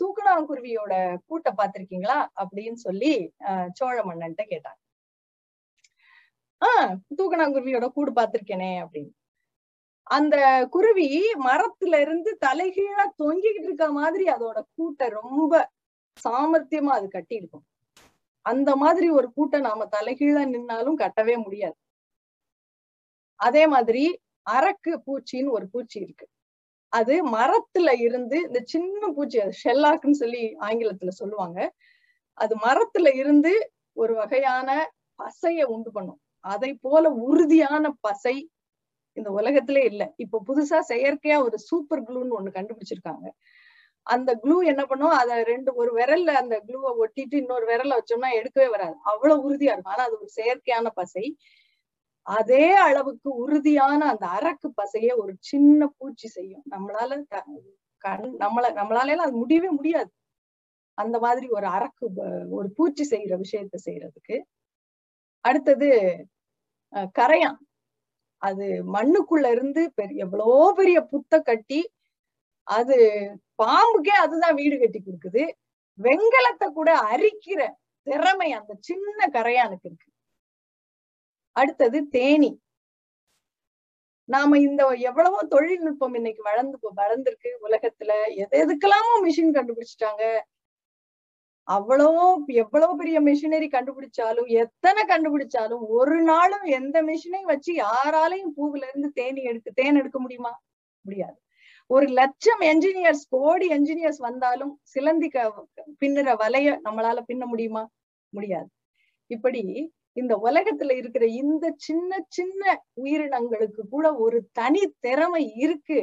தூக்கணாங்குருவியோட கூட்ட பாத்திருக்கீங்களா அப்படின்னு சொல்லி அஹ் சோழ மன்னன்ட்ட கேட்டாங்க. ஆஹ் தூக்கணாங்குருவியோட கூடு பாத்திருக்கேனே அப்படின்னு. அந்த குருவி மரத்துல இருந்து தலைகீழா தொங்கிக்கிட்டு இருக்க மாதிரி அதோட கூட்டை ரொம்ப சாமர்த்தியமா அது கட்டி இருக்கும் அந்த மாதிரி ஒரு கூட்டை நாம தலைகீழா நின்னாலும் கட்டவே முடியாது. அதே மாதிரி அரக்கு பூச்சின்னு ஒரு பூச்சி இருக்கு. அது மரத்துல இருந்து இந்த சின்ன பூச்சி அது ஷெல்லாக்குன்னு சொல்லி ஆங்கிலத்துல சொல்லுவாங்க. அது மரத்துல இருந்து ஒரு வகையான பசைய உண்டு பண்ணும். அதை போல உறுதியான பசை இந்த உலகத்திலே இல்ல. இப்போ புதுசா செயற்கையா ஒரு சூப்பர் க்ளூன்னு ஒண்ணு கண்டுபிடிச்சிருக்காங்க. அந்த க்ளூ என்ன பண்ணும்? அத ரெண்டு ஒரு விரல்ல அந்த க்ளூவை ஒட்டிட்டு இன்னொரு விரல்ல வச்சோம்னா எடுக்கவே வராது. அவ்வளவு உறுதியா இருக்கும். ஆனா அது ஒரு செயற்கையான பசை. அதே அளவுக்கு உறுதியான அந்த அரக்கு பசைய ஒரு சின்ன பூச்சி செய்யும். நம்மளால கண் நம்மள நம்மளால எல்லாம் அது முடியவே முடியாது. அந்த மாதிரி ஒரு அரக்கு ஒரு பூச்சி செய்யற விஷயத்த செய்யறதுக்கு. அடுத்தது அஹ், கரையான். அது மண்ணுக்குள்ள இருந்து பெரிய எவ்வளோ பெரிய புத்த கட்டி அது பாம்புக்கே அதுதான் வீடு கட்டி கொடுக்குது. வெங்கலத்தை கூட அரிக்கிற திறமை அந்த சின்ன கரையானுக்கு இருக்கு. அடுத்தது தேனி. நாம இந்த எவ்வளவோ தொழில்நுட்பம் இன்னைக்கு வளர்ந்து வளர்ந்துருக்கு. உலகத்துல எது எதுக்கெல்லாமோ மிஷின் கண்டுபிடிச்சிட்டாங்க. அவ்வளவோ எவ்வளவு பெரிய மிஷினரி கண்டுபிடிச்சாலும் எத்தனை கண்டுபிடிச்சாலும் ஒரு நாளும் எந்த மிஷினையும் வச்சு யாராலையும் பூவுல இருந்து தேனி எடுக்க தேன் எடுக்க முடியுமா? முடியாது. ஒரு லட்சம் என்ஜினியர்ஸ் கோடி என்ஜினியர்ஸ் வந்தாலும் சிலந்தி பின்னுற வலைய நம்மளால பின்ன முடியுமா? முடியாது. இப்படி இந்த உலகத்துல இருக்கிற இந்த சின்ன சின்ன உயிரினங்களுக்கு கூட ஒரு தனி திறமை இருக்கு.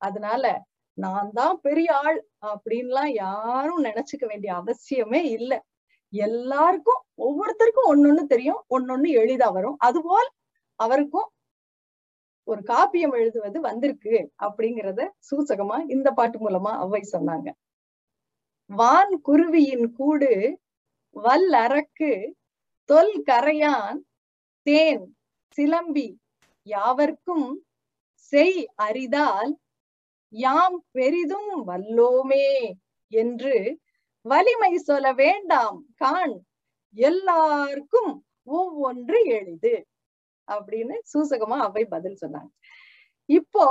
அதனால நான் தான் பெரிய ஆள் அப்படின்லாம் யாரும் நினைச்சுக்க வேண்டிய அவசியமே இல்ல. எல்லாருக்கும் ஒவ்வொருத்தருக்கும் ஒன்னொன்னு தெரியும் ஒன்னொன்னு எளிதா வரும். அதுபோல் அவருக்கும் ஒரு காப்பியம் எழுதுவது வந்திருக்கு அப்படிங்கிறத சூசகமா இந்த பாட்டு மூலமா அவ்வை சொன்னாங்க. வான் குருவியின் கூடு வல் அரக்கு தொல் கரையான் தேன் சிலம்பி யாவர்க்கும் செய் அறிதால் யாம் பெரிதும் வல்லோமே என்று வலிமை சொல்ல வேண்டாம் காண் எல்லாருக்கும் ஒவ்வொன்று எளிது அப்படின்னு சூசகமா அவை பதில் சொன்னாங்க. இப்போ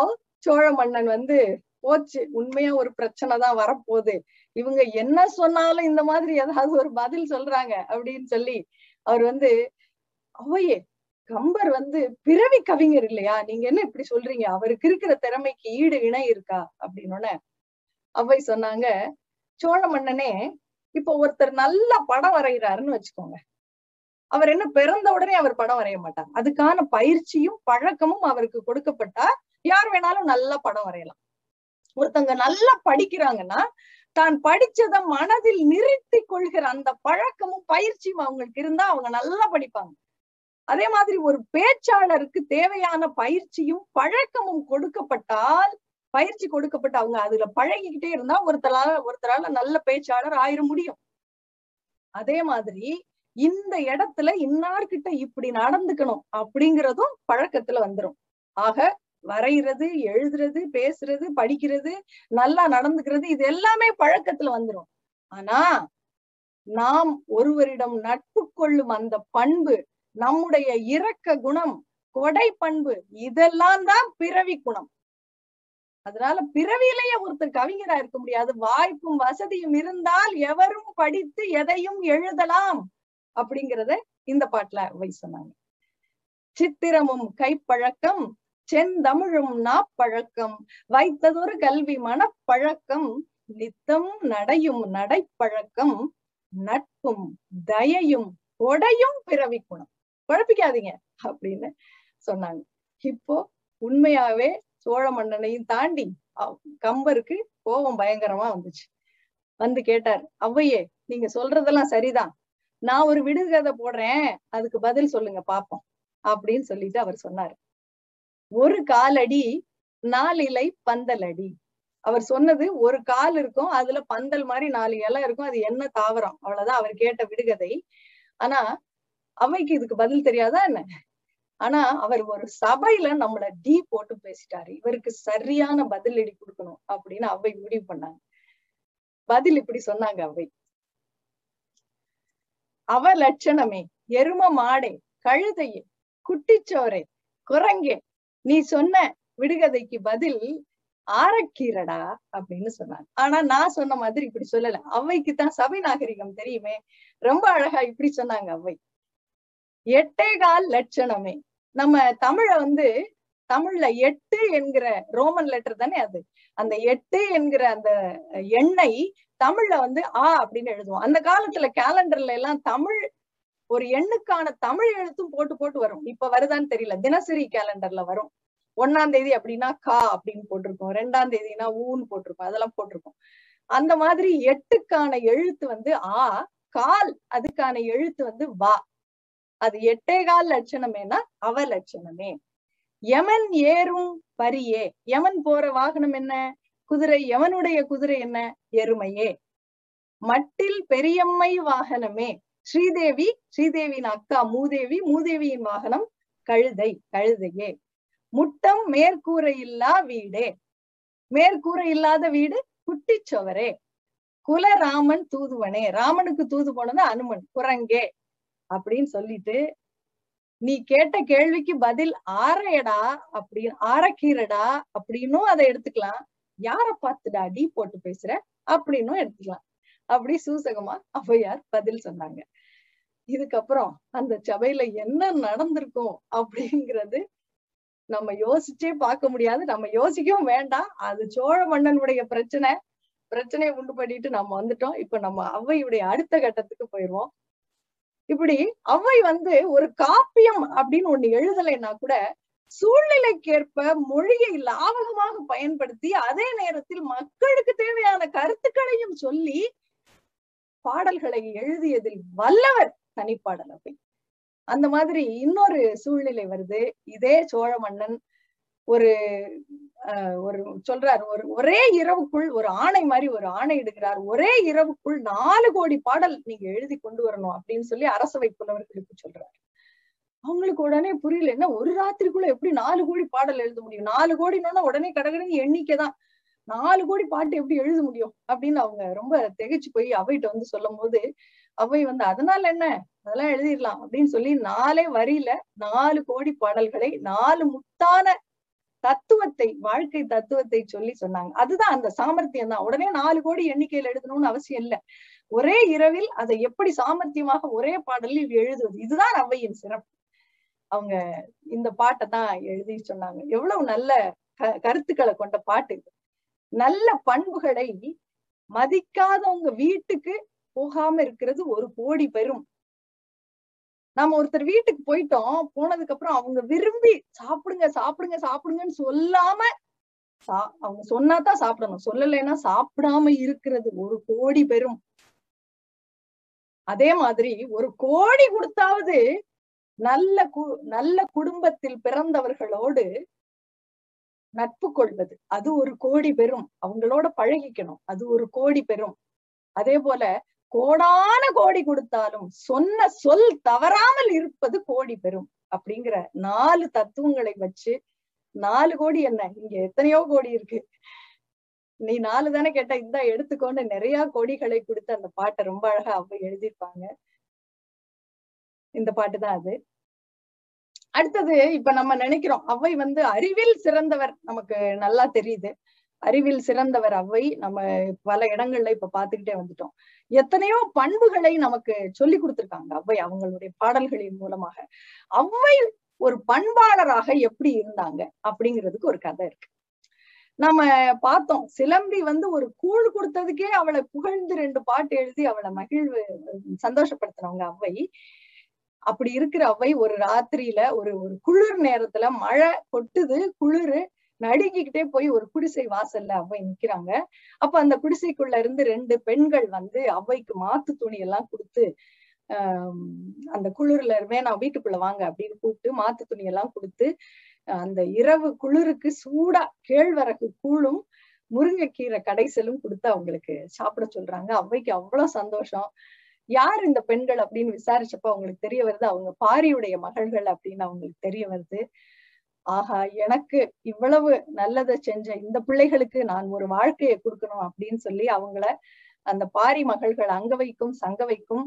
சோழ மன்னன் வந்து போச்சு உண்மையா ஒரு பிரச்சனை தான் வரப்போகுது. இவங்க என்ன சொன்னாலும் இந்த மாதிரி ஏதாவது ஒரு பதில் சொல்றாங்க அப்படின்னு சொல்லி அவர் வந்து அவையே கம்பர் வந்து பிறவி கவிஞர் இல்லையா? நீங்க என்ன இப்படி சொல்றீங்க? அவருக்கு இருக்கிற திறமைக்கு ஈடு இணை இருக்கா? அப்படின்னு அவை சொன்னாங்க சோழ மன்னனே இப்ப ஒருத்தர் நல்ல படம் வரைகிறாருன்னு வச்சுக்கோங்க. அவர் என்ன பிறந்த உடனே அவர் படம் வரைய மாட்டார். அதுக்கான பயிற்சியும் பழக்கமும் அவருக்கு கொடுக்கப்பட்டா யார் வேணாலும் நல்லா படம் வரையலாம். ஒருத்தவங்க நல்லா படிக்கிறாங்கன்னா தான் படிச்சத மனதில் நிறுத்தி கொள்கிற அந்த பழக்கமும் பயிற்சியும் அவங்களுக்கு இருந்தா அவங்க நல்லா படிப்பாங்க. அதே மாதிரி ஒரு பேச்சாளருக்கு தேவையான பயிற்சியும் பழக்கமும் கொடுக்கப்பட்டால் பயிற்சி கொடுக்கப்பட்ட அவங்க அதுல பழகிக்கிட்டே இருந்தா ஒருத்தரால ஒருத்தரால நல்ல பேச்சாளர் ஆயிர முடியும். அதே மாதிரி இந்த இடத்துல இன்னார்கிட்ட இப்படி நடந்துக்கணும் அப்படிங்கிறதும் பழக்கத்துல வந்துரும். ஆக வரைகிறது எழுதுறது பேசுறது படிக்கிறது நல்லா நடந்துக்கிறது இது எல்லாமே பழக்கத்துல வந்துரும். ஆனா நாம் ஒருவரிடம் நட்பு கொள்ளும் அந்த பண்பு நம்முடைய இரக்க குணம் கொடை பண்பு இதெல்லாம் தான் பிறவி குணம். அதனால பிறவியிலேயே ஒருத்தர் கவிஞரா இருக்க முடியாது. வாய்ப்பும் வசதியும் இருந்தால் எவரும் படித்து எதையும் எழுதலாம் அப்படிங்கறத இந்த பாட்டுல வை சொன்னாங்க. சித்திரமும் கைப்பழக்கம் செந்தமிழும் நாப்பழக்கம் வைத்ததொரு கல்வி மனப்பழக்கம் நித்தம் நடையும் நடைப்பழக்கம் நட்பும் தயையும் கொடையும் பிறவி குணம். குழப்பிக்காதீங்க அப்படின்னு சொன்னாங்க. இப்போ உண்மையாவே சோழ மன்னனையும் தாண்டி கம்பருக்கு கோபம் பயங்கரமா வந்துச்சு. வந்து கேட்டார். அவ்வையே நீங்க சொல்றதெல்லாம் சரிதான். நான் ஒரு விடுகதை போடுறேன். அதுக்கு பதில் சொல்லுங்க பாப்போம் அப்படின்னு சொல்லிட்டு அவர் சொன்னாரு. ஒரு காலடி நாலிலை அடி. அவர் சொன்னது ஒரு கால் இருக்கும் அதுல பந்தல் மாதிரி நாலு இலை இருக்கும் அது என்ன தாவரம்? அவ்வளவுதான் அவர் கேட்ட விடுகதை. ஆனா அவைக்கு இதுக்கு பதில் தெரியாதா என்ன? ஆனா அவர் ஒரு சபையில நம்மள டீ போட்டு பேசிட்டாரு. இவருக்கு சரியான பதிலடி கொடுக்கணும் அப்படின்னு அவை முடிவு பண்ணாங்க. பதில் இப்படி சொன்னாங்க அவை அவ லட்சணமே எரும மாடே கழுதையே குட்டிச்சோரே குரங்கே நீ சொன்ன விடுகதைக்கு பதில் ஆரக்கீரடா அப்படின்னு சொன்னாங்க. ஆனா நான் சொன்ன மாதிரி இப்படி சொல்லல. அவைக்கு தான் சபை நாகரிகம் தெரியுமே. ரொம்ப அழகா இப்படி சொன்னாங்க அவை எட்டே கால் லட்சணமே. நம்ம தமிழ வந்து தமிழ்ல எட்டு என்கிற ரோமன் லெட்டர் தானே அது? அந்த எட்டு என்கிற அந்த எண்ணை தமிழ்ல வந்து ஆ அப்படின்னு எழுதுவோம். அந்த காலத்துல கேலண்டர்ல எல்லாம் தமிழ் ஒரு எண்ணுக்கான தமிழ் எழுத்தும் போட்டு போட்டு வரும். இப்ப வருதான்னு தெரியல. தினசரி கேலண்டர்ல வரும். ஒன்னாம் தேதி அப்படின்னா கா அப்படின்னு போட்டிருக்கோம். ரெண்டாம் தேதினா ஊன்னு போட்டிருக்கோம். அதெல்லாம் போட்டிருக்கோம். அந்த மாதிரி எட்டுக்கான எழுத்து வந்து ஆ கால் அதுக்கான எழுத்து வந்து வா. அது எட்டே கால் லட்சணமேனா அவ லட்சணமே. யமன் ஏறும் பரியே யமன் போற வாகனம் என்ன? குதிரை யமனுடைய குதிரை என்ன? எருமையே. மட்டில் பெரியம்மை வாகனமே. ஸ்ரீதேவி ஸ்ரீதேவியின் அக்கா மூதேவி மூதேவியின் வாகனம் கழுதை கழுதையே. முட்டம் மேற்கூரை இல்லா வீடே. மேற்கூரை இல்லாத வீடு குட்டிச்சொவரே குலராமன் தூதுவனே. ராமனுக்கு தூது போனது அனுமன் குரங்கே. அப்படின்னு சொல்லிட்டு நீ கேட்ட கேள்விக்கு பதில் ஆரையடா அப்படி ஆரக்கீரடா அப்படின்னும் அதை எடுத்துக்கலாம். யார பார்த்துடா டீ போட்டு பேசுற? அப்படின்னும் எடுத்துக்கலாம். அப்படி சூசகமா அவையார் பதில் சொன்னாங்க. இதுக்கப்புறம் அந்த சபையில என்ன நடந்திருக்கும் அப்படிங்கிறது நம்ம யோசிச்சே பார்க்க முடியாது. நம்ம யோசிக்கவும் வேண்டாம். அது சோழ மன்னனுடைய பிரச்சனை. பிரச்சனையை உண்டு பண்ணிட்டு நம்ம வந்துட்டோம். இப்ப நம்ம ஔவையுடைய அடுத்த கட்டத்துக்கு போயிருவோம். இப்படி அவை வந்து ஒரு காப்பியம் அப்படின்னு ஒண்ணு எழுதலைன்னா கூட சூழ்நிலைக்கேற்ப மொழியை லாவகமாக பயன்படுத்தி அதே நேரத்தில் மக்களுக்கு தேவையான கருத்துக்களையும் சொல்லி பாடல்களை எழுதியதில் வல்லவர் தனிப்பாடல் அவை அந்த மாதிரி இன்னொரு சூழ்நிலை வருது. இதே சோழ மன்னன் ஒரு ஒரு சொல்றாரு ஒரு ஒரே இரவுக்குள் ஒரு ஆணை மாதிரி ஒரு ஆணை இடுகிறார். ஒரே இரவுக்குள் நாலு கோடி பாடல் நீங்க எழுதி கொண்டு வரணும் அப்படின்னு சொல்லி அரசவை புலவர்களுக்கு சொல்றாரு. அவங்களுக்கு உடனே புரியல என்ன ஒரு ராத்திரிக்குள்ள எப்படி நாலு கோடி பாடல் எழுத முடியும்? நாலு கோடினோன்னா உடனே கடகடன்னு எண்ணிக்கை தான் நாலு கோடி பாட்டு எப்படி எழுத முடியும்? அப்படின்னு அவங்க ரொம்ப திகைச்சு போய் அவைகிட்ட வந்து சொல்லும் போது அவை வந்து அதனால என்ன? அதெல்லாம் எழுதிடலாம். அப்படின்னு சொல்லி நாலே வரியில நாலு கோடி பாடல்களை நாலு முத்தான தத்துவத்தை வாழ்க்கை தத்துவத்தை சொல்லி சொன்னாங்க. அதுதான் அந்த சாமர்த்தியம் தான். உடனே நாலு கோடி எண்ணிக்கையில் எழுதணும்னு அவசியம் இல்லை. ஒரே இரவில் அதை எப்படி சாமர்த்தியமாக ஒரே பாடலில் எழுதுவது? இதுதான் அவையின் சிறப்பு. அவங்க இந்த பாட்டை தான் எழுதி சொன்னாங்க. எவ்வளவு நல்ல க கருத்துக்களை கொண்ட பாட்டு இது. நல்ல பண்புகளை மதிக்காதவங்க வீட்டுக்கு போகாம இருக்கிறது ஒரு கோடி பெரும். நாம ஒருத்தர் வீட்டுக்கு போயிட்டோம். போனதுக்கு அப்புறம் அவங்க விரும்பி சாப்பிடுங்க சாப்பிடுங்க சாப்பிடுங்கன்னு சொல்லாம சா அவங்க சொன்னாதான் சாப்பிடணும். சொல்லலைன்னா சாப்பிடாம இருக்கிறது ஒரு கோடி பெரும். அதே மாதிரி ஒரு கோடி கொடுத்தாவது நல்ல கு நல்ல குடும்பத்தில் பிறந்தவர்களோடு நட்பு கொள்வது. அது ஒரு கோடி பெரும். அவங்களோட பழகிக்கணும். அது ஒரு கோடி பெரும். அதே போல கோடான கோடி கொடுத்தாலும் சொன்ன சொல் தவறாமல் இருப்பது கோடி பெறும் அப்படிங்கிற நாலு தத்துவங்களை வச்சு நாலு கோடி என்ன? இங்க எத்தனையோ கோடி இருக்கு. நீ நாலு தானே கேட்ட இந்த எடுத்துக்கொண்டு நிறைய கோடிகளை கொடுத்து அந்த பாட்டை ரொம்ப அழகா அவ்வை எழுதியிருப்பாங்க. இந்த பாட்டு தான் அது. அடுத்தது இப்ப நம்ம நினைக்கிறோம் அவை வந்து அறிவில் சிறந்தவர் நமக்கு நல்லா தெரியுது. அறிவில் சிறந்தவர் அவை நம்ம பல இடங்கள்ல இப்ப பாத்துக்கிட்டே வந்துட்டோம். எத்தனையோ பண்புகளை நமக்கு சொல்லி கொடுத்திருக்காங்க அவ்வை அவங்களுடைய பாடல்களின் மூலமாக. அவ்வை ஒரு பண்பாளராக எப்படி இருந்தாங்க அப்படிங்கிறதுக்கு ஒரு கதை இருக்கு. நம்ம பார்த்தோம் சிலம்பி வந்து ஒரு கூழ் கொடுத்ததுக்கே அவளை புகழ்ந்து ரெண்டு பாட்டு எழுதி அவளை மகிழ்வு சந்தோஷப்படுத்தினவங்க அவ்வை. அப்படி இருக்கிற அவை ஒரு ராத்திரியில ஒரு ஒரு குளிர் நேரத்துல மழை கொட்டுது குளிரு நடுங்கிக்கிட்டே போய் ஒரு குடிசை வாசல்ல அவ்வை நிக்கிறாங்க. அப்ப அந்த குடிசைக்குள்ள இருந்து ரெண்டு பெண்கள் வந்து அவ்வைக்கு மாத்து துணி எல்லாம் கொடுத்து ஆஹ் அந்த குளிர்ல வேணாம் வீட்டுக்குள்ள வாங்க அப்படின்னு கூப்பிட்டு மாத்து துணி எல்லாம் கொடுத்து அந்த இரவு குளிருக்கு சூடா கேழ்வரகு கூழும் முருங்கைக்கீரை கடைசலும் கொடுத்து அவங்களுக்கு சாப்பிட சொல்றாங்க. அவ்வைக்கு அவ்வளவு சந்தோஷம். யார் இந்த பெண்கள் அப்படின்னு விசாரிச்சப்ப அவங்களுக்கு தெரிய வருது. அவங்க பாரியுடைய மகள்கள் அப்படின்னு அவங்களுக்கு தெரிய வருது. ஆஹா எனக்கு இவ்வளவு நல்லதை செஞ்ச இந்த பிள்ளைகளுக்கு நான் ஒரு வாழ்க்கையை கொடுக்கணும் அப்படின்னு சொல்லி அவங்கள அந்த பாரி மகள்கள் அங்க வைக்கும் சங்க வைக்கும்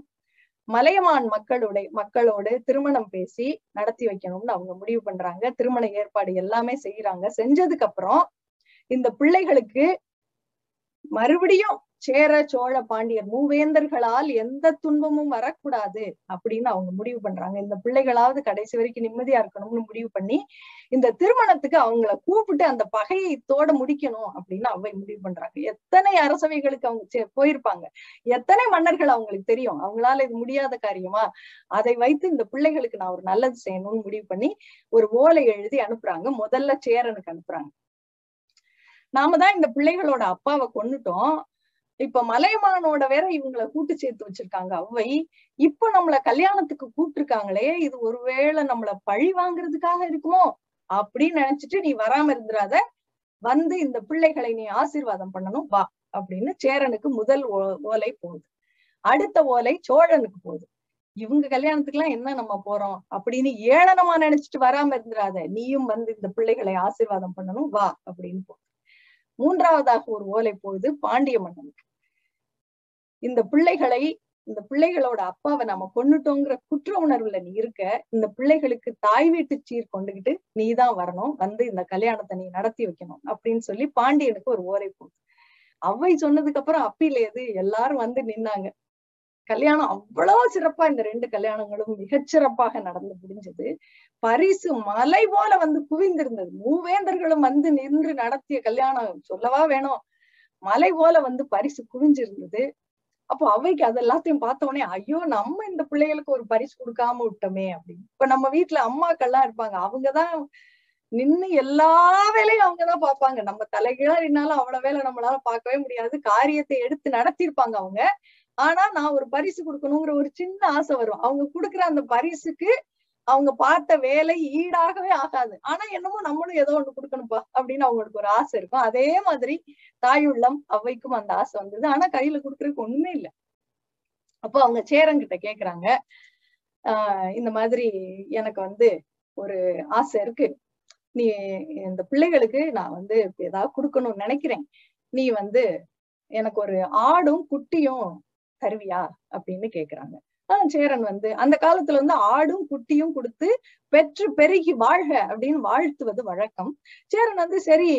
மலையமான் மக்களுடைய மக்களோடு திருமணம் பேசி நடத்தி வைக்கணும்னு அவங்க முடிவு பண்றாங்க. திருமண ஏற்பாடு எல்லாமே செய்யறாங்க செஞ்சதுக்கு அப்புறம் இந்த பிள்ளைகளுக்கு மறுபடியும் சேர சோழ பாண்டியர் மூவேந்தர்களால் எந்த துன்பமும் வரக்கூடாது அப்படின்னு அவங்க முடிவு பண்றாங்க. இந்த பிள்ளைகளாவது கடைசி வரைக்கும் நிம்மதியா இருக்கணும்னு முடிவு பண்ணி இந்த திருமணத்துக்கு அவங்கள கூப்பிட்டு அந்த பகையை தோட முடிக்கணும் அப்படின்னு அவை முடிவு பண்றாங்க. எத்தனை அரசவைகளுக்கு அவங்க போயிருப்பாங்க. எத்தனை மன்னர்கள் அவங்களுக்கு தெரியும். அவங்களால இது முடியாத காரியமா? அதை வைத்து இந்த பிள்ளைகளுக்கு நான் ஒரு நல்லது செய்யணும்னு முடிவு பண்ணி ஒரு ஓலை எழுதி அனுப்புறாங்க. முதல்ல சேரனுக்கு அனுப்புறாங்க. நாம தான் இந்த பிள்ளைகளோட அப்பாவை கொண்டுட்டோம் இப்ப மலையமானோட வேற இவங்களை கூட்டு சேர்த்து வச்சிருக்காங்க. அவை இப்ப நம்மள கல்யாணத்துக்கு கூப்பிட்டுருக்காங்களே இது ஒருவேளை நம்மள பழி வாங்குறதுக்காக இருக்குமோ? அப்படின்னு நினைச்சிட்டு நீ வராம இருந்துடாத வந்து இந்த பிள்ளைகளை நீ ஆசீர்வாதம் பண்ணணும் வா அப்படின்னு சேரனுக்கு முதல் ஓலை போகுது. அடுத்த ஓலை சோழனுக்கு போகுது. இவங்க கல்யாணத்துக்கு எல்லாம் என்ன நம்ம போறோம்? அப்படின்னு ஏளனமா நினைச்சிட்டு வராம இருந்துடாத நீயும் வந்து இந்த பிள்ளைகளை ஆசீர்வாதம் பண்ணணும் வா அப்படின்னு போகுது. மூன்றாவதாக ஒரு ஓலை போகுது பாண்டிய மன்னனுக்கு. இந்த பிள்ளைகளை இந்த பிள்ளைகளோட அப்பாவை நம்ம கொண்டுட்டோங்கிற குற்ற உணர்வுல நீ இருக்க இந்த பிள்ளைகளுக்கு தாய் வீட்டு சீர் கொண்டுகிட்டு நீ தான் வரணும் வந்து இந்த கல்யாணத்தை நீ நடத்தி வைக்கணும் அப்படின்னு சொல்லி பாண்டியனுக்கு ஒரு ஓலை போகுது அவ்வை சொன்னதுக்கு அப்புறம் அப்பில எது எல்லாரும் வந்து நின்னாங்க. கல்யாணம் அவ்வளவு சிறப்பா இந்த ரெண்டு கல்யாணங்களும் மிகச்சிறப்பாக நடந்து முடிஞ்சது. பரிசு மலை போல வந்து குவிந்திருந்தது. மூவேந்தர்களும் வந்து நின்று நடத்திய கல்யாணம் சொல்லவா வேணும்? மலை போல வந்து பரிசு குவிஞ்சிருந்தது. அப்போ அவைக்கு அது எல்லாத்தையும் பார்த்த உடனே ஐயோ நம்ம இந்த பிள்ளைகளுக்கு ஒரு பரிசு கொடுக்காம விட்டோமே அப்படின்னு. இப்ப நம்ம வீட்டுல அம்மாக்கள்லாம் இருப்பாங்க. அவங்கதான் நின்னு எல்லா வேலையும் அவங்கதான் பாப்பாங்க நம்ம தலைகீழா இருந்தாலும் அவ்வளவு வேலை நம்மளால பார்க்கவே முடியாது. காரியத்தை எடுத்து நடத்திருப்பாங்க அவங்க. ஆனா நான் ஒரு பரிசு கொடுக்கணுங்கிற ஒரு சின்ன ஆசை வரும். அவங்க கொடுக்குற அந்த பரிசுக்கு அவங்க பார்த்த வேலை ஈடாகவே ஆகாது. ஆனா என்னமோ நம்மளும் ஏதோ ஒண்ணு கொடுக்கணும்ப்பா அப்படின்னு அவங்களுக்கு ஒரு ஆசை இருக்கும். அதே மாதிரி தாயுள்ளம் அவைக்கும் அந்த ஆசை வந்தது. ஆனா கையில கொடுக்கறதுக்கு ஒண்ணுமே இல்லை. அப்போ அவங்க சேரங்கிட்ட கேக்குறாங்க. ஆஹ் இந்த மாதிரி எனக்கு வந்து ஒரு ஆசை இருக்கு. நீ இந்த பிள்ளைகளுக்கு நான் வந்து ஏதாவது கொடுக்கணும்னு நினைக்கிறேன். நீ வந்து எனக்கு ஒரு ஆடும் குட்டியும் தருவியா அப்படின்னு கேக்குறாங்க. ஆஹ் சேரன் வந்து. அந்த காலத்துல வந்து ஆடும் குட்டியும் கொடுத்து பெற்று பெருகி வாழ்க அப்படின்னு வாழ்த்துவது வழக்கம். சேரன் வந்து சரி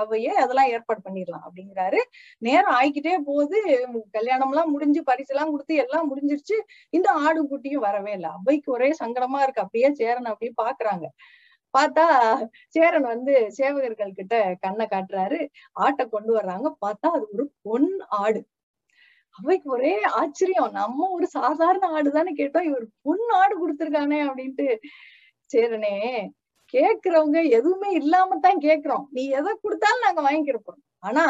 அவையே அதெல்லாம் ஏற்பாடு பண்ணிடலாம் அப்படிங்கிறாரு. நேரம் ஆயிக்கிட்டே போகுது. கல்யாணம் எல்லாம் முடிஞ்சு பரிசு எல்லாம் கொடுத்து எல்லாம் முடிஞ்சிருச்சு. இந்த ஆடும் குட்டியும் வரவே இல்லை. அவைக்கு ஒரே சங்கடமா இருக்கு. அப்படியே சேரன் அப்படியே பாக்குறாங்க. பார்த்தா சேரன் வந்து சேவகர்கள் கிட்ட கண்ணை காட்டுறாரு. ஆட்டை கொண்டு வர்றாங்க. பார்த்தா அது ஒரு பொன் ஆடு. அவைக்கு ஒரே ஆச்சரியம். நம்ம ஒரு சாதாரண ஆடுதானே கேட்டோம். இவர் பொன் ஆடு கொடுத்துருக்கானே அப்படின்ட்டு. சேரனே கேக்குறவங்க எதுவுமே இல்லாம தான் கேக்குறோம் நீ எதை கொடுத்தாலும் நாங்க வாங்கிக்கிறப்போம் ஆனா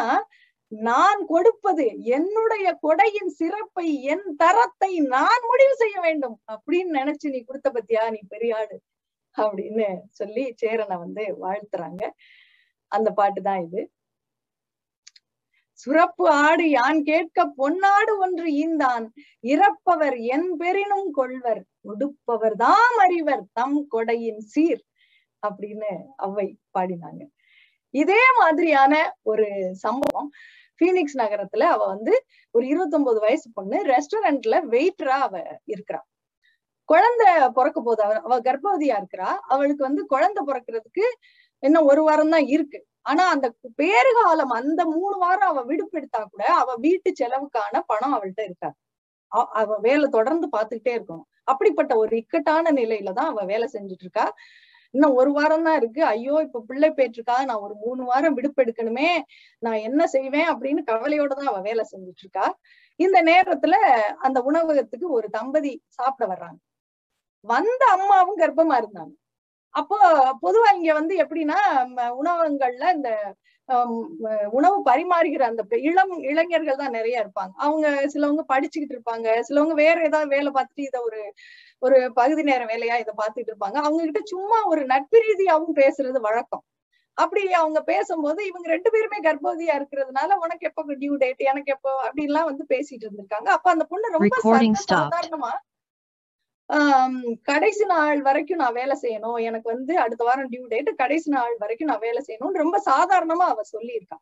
நான் கொடுப்பது என்னுடைய கொடையின் சிறப்பை என் தரத்தை நான் முடிவு செய்ய வேண்டும். அப்படின்னு நினைச்சு நீ கொடுத்த பத்தியா? நீ பெரிய ஆடு. அப்படின்னு சொல்லி சேரனை வந்து வாழ்த்துறாங்க. அந்த பாட்டு தான் இது. சுரப்பு ஆடு யான் கேட்க பொன்னாடு ஒன்று ஈந்தான். இறப்பவர் என் பெரினும் கொள்வர் உடுப்பவர் தாம் அறிவர் தம் கொடையின் சீர் அப்படின்னு அவை பாடினாங்க. இதே மாதிரியான ஒரு சம்பவம் பீனிக்ஸ் நகரத்துல அவ வந்து ஒரு இருபத்தொன்பது வயசு பொண்ணு ரெஸ்டாரண்ட்ல வெயிட்டரா அவ இருக்கிறா. குழந்தை பிறக்க போது அவ அவ கர்ப்பவதியா இருக்கிறா. அவளுக்கு வந்து குழந்தை பிறக்கிறதுக்கு இன்னும் ஒரு வாரம் தான் இருக்கு. ஆனா அந்த பேறுகாலம் அந்த மூணு வாரம் அவ விடுப்பெடுத்தா கூட அவ வீட்டு செலவுக்கான பணம் அவள்கிட்ட இருக்காது. அவ- அவ வேலை தொடர்ந்து பாத்துக்கிட்டே இருக்கணும். அப்படிப்பட்ட ஒரு இக்கட்டான நிலையில தான் அவ வேலை செஞ்சுட்டு இருக்கா. இன்னும் ஒரு வாரம் தான் இருக்கு. ஐயோ இப்ப பிள்ளை பேற்றுக்கா நான் ஒரு மூணு வாரம் விடுப்பெடுக்கணுமே. நான் என்ன செய்வேன் அப்படின்னு கவலையோட தான் அவ வேலை செஞ்சுட்டு இருக்கா. இந்த நேரத்துல அந்த உணவகத்துக்கு ஒரு தம்பதி சாப்பிட வர்றாங்க. வந்த அம்மாவும் கர்ப்பமா இருந்தாங்க. அப்போ பொதுவா இங்க வந்து எப்படின்னா உணவகங்கள்ல இந்த உணவு பரிமாறுகிற அந்த இளம் இளைஞர்கள் தான் நிறைய இருப்பாங்க. அவங்க சிலவங்க படிச்சுக்கிட்டு இருப்பாங்க. சிலவங்க வேற ஏதாவது வேலை பார்த்துட்டு இதை ஒரு ஒரு பகுதி நேர வேலையா இதை பார்த்துட்டு இருப்பாங்க. அவங்க கிட்ட சும்மா ஒரு நட்பு ரீதியாவும் பேசுறது வழக்கம். அப்படி அவங்க பேசும்போது இவங்க ரெண்டு பேருமே கர்ப்பவதியா இருக்கிறதுனால உனக்கு எப்போ டியூ டேட் எனக்கு எப்போ அப்படின்லாம் வந்து பேசிட்டு இருந்திருக்காங்க. அப்ப அந்த பொண்ணு ரொம்ப. சாதாரணமா கடைசி நாள் வரைக்கும் நான் வேலை செய்யணும். எனக்கு வந்து அடுத்த வாரம் டியூ டேட் கடைசி நாள் வரைக்கும் நான் வேலை செய்யணும்னு ரொம்ப சாதாரணமா அவ சொல்லியிருக்கா.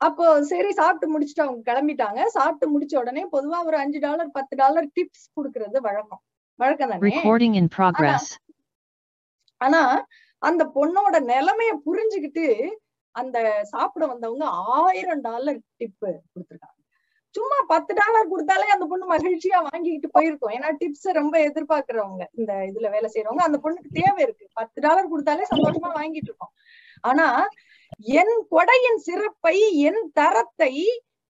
அப்போ சரி சாப்பிட்டு முடிச்சுட்டு அவங்க கிளம்பிட்டாங்க. சாப்பிட்டு முடிச்ச உடனே பொதுவா ஒரு அஞ்சு டாலர் பத்து டாலர் டிப்ஸ் கொடுக்கறது வழக்கம். வழக்கம் தானே. ஆனா அந்த பொண்ணோட நிலைமைய புரிஞ்சுக்கிட்டு அந்த சாப்பிட வந்தவங்க ஆயிரம் டாலர் டிப் கொடுத்துருக்காங்க சும்மா பத்து டாலர் கொடுத்தாலே அந்த பொண்ணு மகிழ்ச்சியா வாங்கிக்கிட்டு போயிருக்கோம். ஏன்னா டிப்ஸ் ரொம்ப எதிர்பார்க்கறவங்க இந்த இதுல வேலை செய்யறவங்க அந்த பொண்ணுக்கு தேவை இருக்கு. பத்து டாலர் கொடுத்தாலே சந்தோஷமா வாங்கிட்டு இருக்கோம். ஆனா என் கொடையின் சிறப்பை என் தரத்தை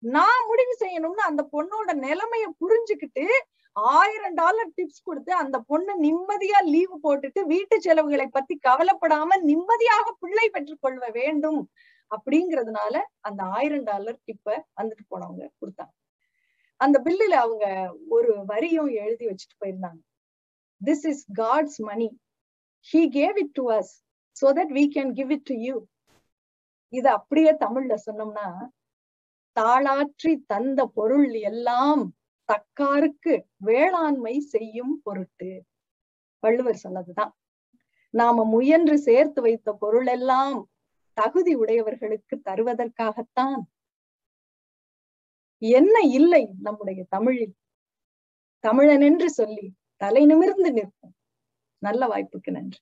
நான் முடிவு செய்யணும்னு அந்த பொண்ணோட நிலைமைய புரிஞ்சுக்கிட்டு ஆயிரம் டாலர் டிப்ஸ் கொடுத்து அந்த பொண்ணு நிம்மதியா லீவு போட்டுட்டு வீட்டு செலவுகளை பத்தி கவலைப்படாம நிம்மதியாக பிள்ளை பெற்றுக் கொள்ள வேண்டும். அப்படிங்கறதுனால அந்த ஆயிரம் டாலர் டிப்ப வந்துட்டு போனவங்க கொடுத்தாங்க. அந்த பில்லுல அவங்க ஒரு வரியும் எழுதி வச்சுட்டு போயிருந்தாங்க. This is God's money he gave it to us so that we can give it to you இது அப்படியே தமிழ்ல சொன்னோம்னா தாளாற்றி தந்த பொருள் எல்லாம் தக்காருக்கு வேளாண்மை செய்யும் பொருட்டு. வள்ளுவர் சொன்னதுதான். நாம முயன்று சேர்த்து வைத்த பொருள் எல்லாம் தகுதி உடையவர்களுக்கு தருவதற்காகத்தான். என்ன இல்லை நம்முடைய தமிழில்? தமிழன் என்று சொல்லி தலை நிமிர்ந்து நிற்போம் நல்ல வாய்ப்புக்கு நன்றி.